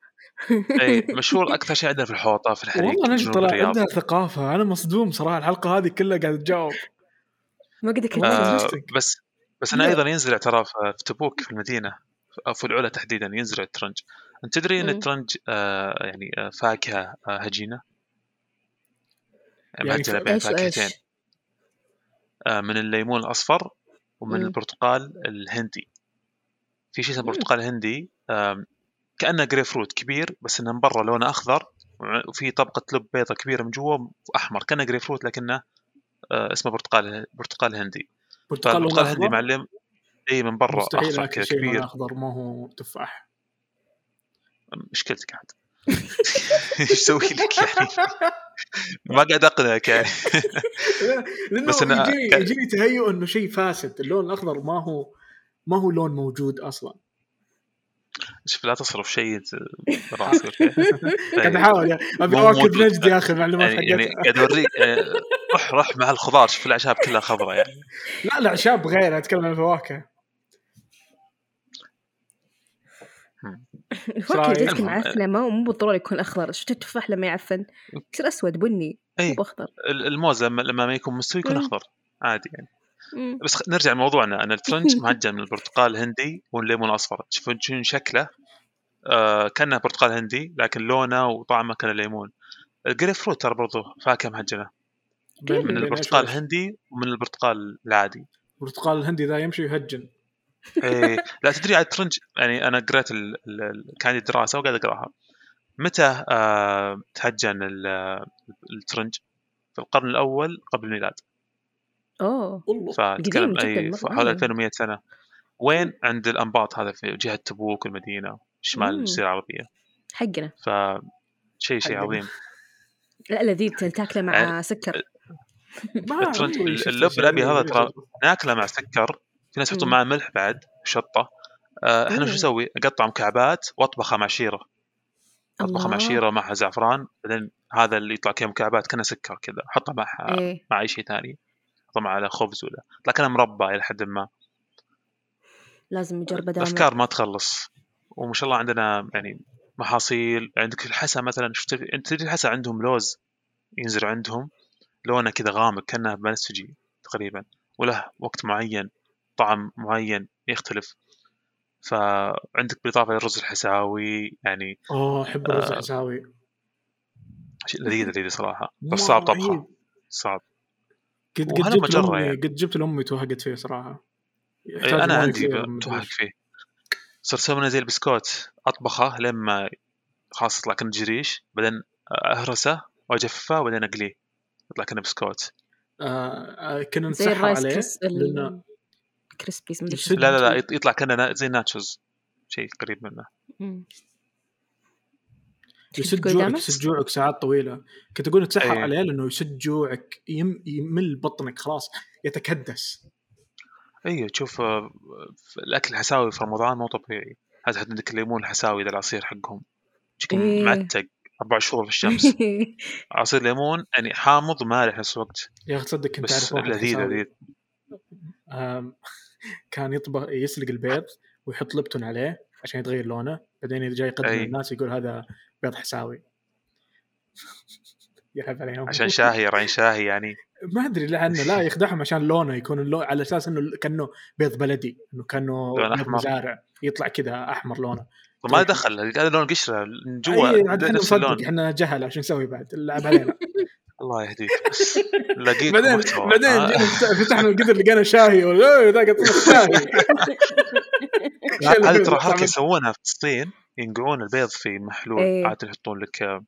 اي <laughs> مشهور أكثر شيء عندنا في الحوطة في الحريق والله نجد طلع عندها ثقافة أنا مصدوم صراحة الحلقة هذه كلها قاعد تجاوب ما قد والله آه. بس بس أنا. أيضا ينزرع ترى في تبوك في المدينة أو في العلا تحديدا ينزرع الترنج أنت تدري إن. الترنج آه يعني آه فاكهة آه هجينة يعني مهجنه ف- بين فاكهتين آه من الليمون الأصفر ومن مم. البرتقال الهندي في شيء اسمه. برتقال هندي آم، كأنه جريب فروت كبير بس إنه من برا لونه أخضر وفي طبقة لب بيضة كبيرة من جوا واحمر كأنه جريب فروت لكنه آه، اسمه برتقال برتقال هندي. برتقال الهندي أخضر؟ معلم. إي من برا. أخضر كذا كبير. أخضر ما هو تفاح. مشكلتك عاد <laughs> إيش أسوي لك يعني؟ ما قاعد أقنعك يعني. <laughs> لأنه بس أنا- يجيني يجيني تهيؤ إنه شيء فاسد اللون الأخضر ما هو ما هو لون موجود أصلا. شوف لا تصرف شيء <laughs> براسي okay؟ قاعد إيه. أحاول أبي مو أواكب. نجد يا أخي المعلومات يعني يعني حقتها قاعد أوريك آه، روح روح مع الخضار شوف الأعشاب كلها خضراء يعني. لا الاعشاب غير أتكلم عن الفواكه. <laughs> الفواكه؟ جاتك ما مو بالضرورة يكون أخضر. شفت التفاح لما يعفن؟ يصير أسود بني مو بأخضر ال- الموز لما لما ما يكون مستوي يكون مم. أخضر عادي يعني. مم. بس نرجع لموضوعنا. أن الترنج <laughs> معجن من البرتقال الهندي والليمون الأصفر. تشوفون شنو شكله؟ آه كأنه برتقال هندي لكن لونه وطعمه كان ليمون. الجريب فروت ترى برضو فاكهة مهجنه بين من البرتقال؟ الهندي ومن البرتقال العادي. البرتقال الهندي ذا يمشي يهجن إيه. <laughs> لا تدري على الترنج يعني أنا قريت ال... ال... ال... كان عندي دراسة وقاعد أقرأها. متى آه تهجن ال- الترنج في القرن الأول قبل الميلاد. فتكلم جداً أي حوالي آه. 2100 سنة وين عند الأنباط هذا في جهة تبوك والمدينه شمال. الجزيره العربية حقنا فشيء شيء حقنا. عظيم لا لذيذ تاكله مع سكر اللب شيء الأبيض هذا. ترى ناكله مع سكر في ناس يحطون. معاه ملح بعد شطة إحنا. شو نسوي؟ اقطع مكعبات واطبخها مع شيرة اطبخها مع. شيرة معها زعفران بعدين هذا اللي يطلع كذا مكعبات كأنه سكر كذا احطه مع إيه مع أي شيء ثاني مع على خبز ولا. كانه مربى إلى حد ما. لازم نجرب دائما الأفكار ما تخلص. وما شاء الله عندنا يعني محاصيل عندك الحسا مثلا شفت أنت تدري الحسا عندهم لوز ينزل عندهم؟ لونه كذا غامق كانه بنفسجي تقريبا. وله وقت معين طعم معين يختلف. فعندك بالإضافة للرز الحساوي يعني أوه أحب الرز آه، الحساوي. شيء لذيذ لذيذ صراحة. بس صعب طبخه. صعب. قد قد جبت مجرة لامي يعني. قد جبت لامي توهقت فيه صراحة إيه، أنا عندي كثير من توهق الدش. فيه صرت أسوي زي البسكوت أطبخه لما خلاص يطلع كأنه جريش بعدين أهرسه وأجففه وبعدين أقليه يطلع كأنه بسكوت آه آه، كنا نسحر عليه كريس لأنه الكريسبيز مدري يسد. شو لا لا لا يط- يطلع كأنه زي الناتشوز شيء قريب منه مم. يسد جوعك؟ يسد جوعك ساعات طويلة. كنت أقول تسحر إيه. عليه لأنه يسد جوعك يم يمل بطنك خلاص يتكدس. أيوه تشوف آه، في الأكل الحساوي في رمضان مو طبيعي. هذا حتى عندك الليمون الحساوي ذا العصير حقهم. إيه. معتق أربع شهور في الشمس. <laughs> عصير ليمون يعني حامض ومالح نفس الوقت يا أخي تصدق كنت بس أعرف لذيذ لذيذ. <laughs> كان يطبخ يسلق البيض ويحط لبتون عليه عشان يتغير لونه. بعدين اذا جاي يقدم أي. للناس يقول هذا بيض حساوي. <laughs> يلعب عليهم عشان شاهي رين شاهي يعني. <laughs> ما أدري لأنه لا <laughs> يخدعهم عشان لونه يكون اللون على أساس إنه كأنه بيض بلدي إنه كأنه لون بيض. مزارع يطلع كذا أحمر لونه. ما دخل هذا لون قشرة من جوا نفس اللون. إحنا جهله شو نسوي بعد لعب علينا. الله يهديك. بس لقيت بعدين. بعدين آه. فتحنا القدر لقينا شاهي ذاك شاهي. هذه ترى حركة يسوونها في الصين. ينقعون البيض في محلول إيه. عادة يحطون لك آه،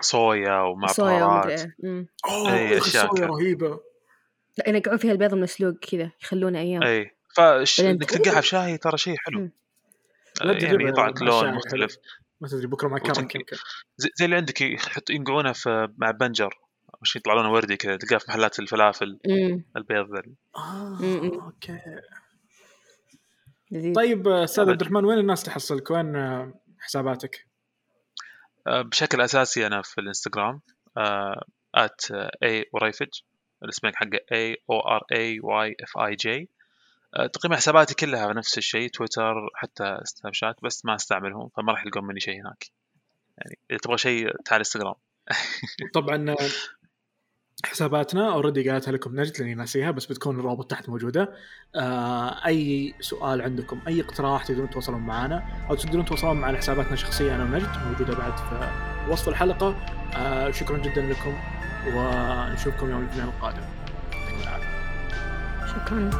صويا ومع صويا بهارات ومدري إيه. كان. رهيبة لا ينقعون فيها البيض المسلوق كذا يخلونه أيام اي فش إنك تنقعها في شاي ترى شيء حلو مم. آه، يعني الشاي لون. مختلف ما تدري بكرة مع كرك وتنك- زي, زي اللي عندك يحط ينقعونها في مع بنجر وش يطلع لونه وردي كذا تلقاه في محلات الفلافل أمم. البيض ذا آه م-م. okay لذيذ طيب أستاذ أبد. عبد الرحمن وين الناس تحصلك؟ وين آه، حساباتك؟ آه، بشكل أساسي أنا في الإنستغرام at اي وريفج الاسم حقه A O R A Y F A J تقريبا حساباتي كلها نفس الشيء تويتر حتى سناب شات بس ما أستعملهم فما راح يلقون مني شيء هناك يعني إذا تبغى شيء تعال إنستغرام <laughs> طبعا آه، حساباتنا اوريدي قالتها لكم نجد لاني ناسيها بس بتكون الروابط تحت موجودة. آه أي سؤال عندكم أي اقتراح تقدرون تتواصلون معنا أو تقدرون تتواصلون مع حساباتنا الشخصية أنا ونجد موجودة بعد في وصف الحلقة. آه شكرا جدا لكم ونشوفكم يوم الاثنين القادم. شكرا.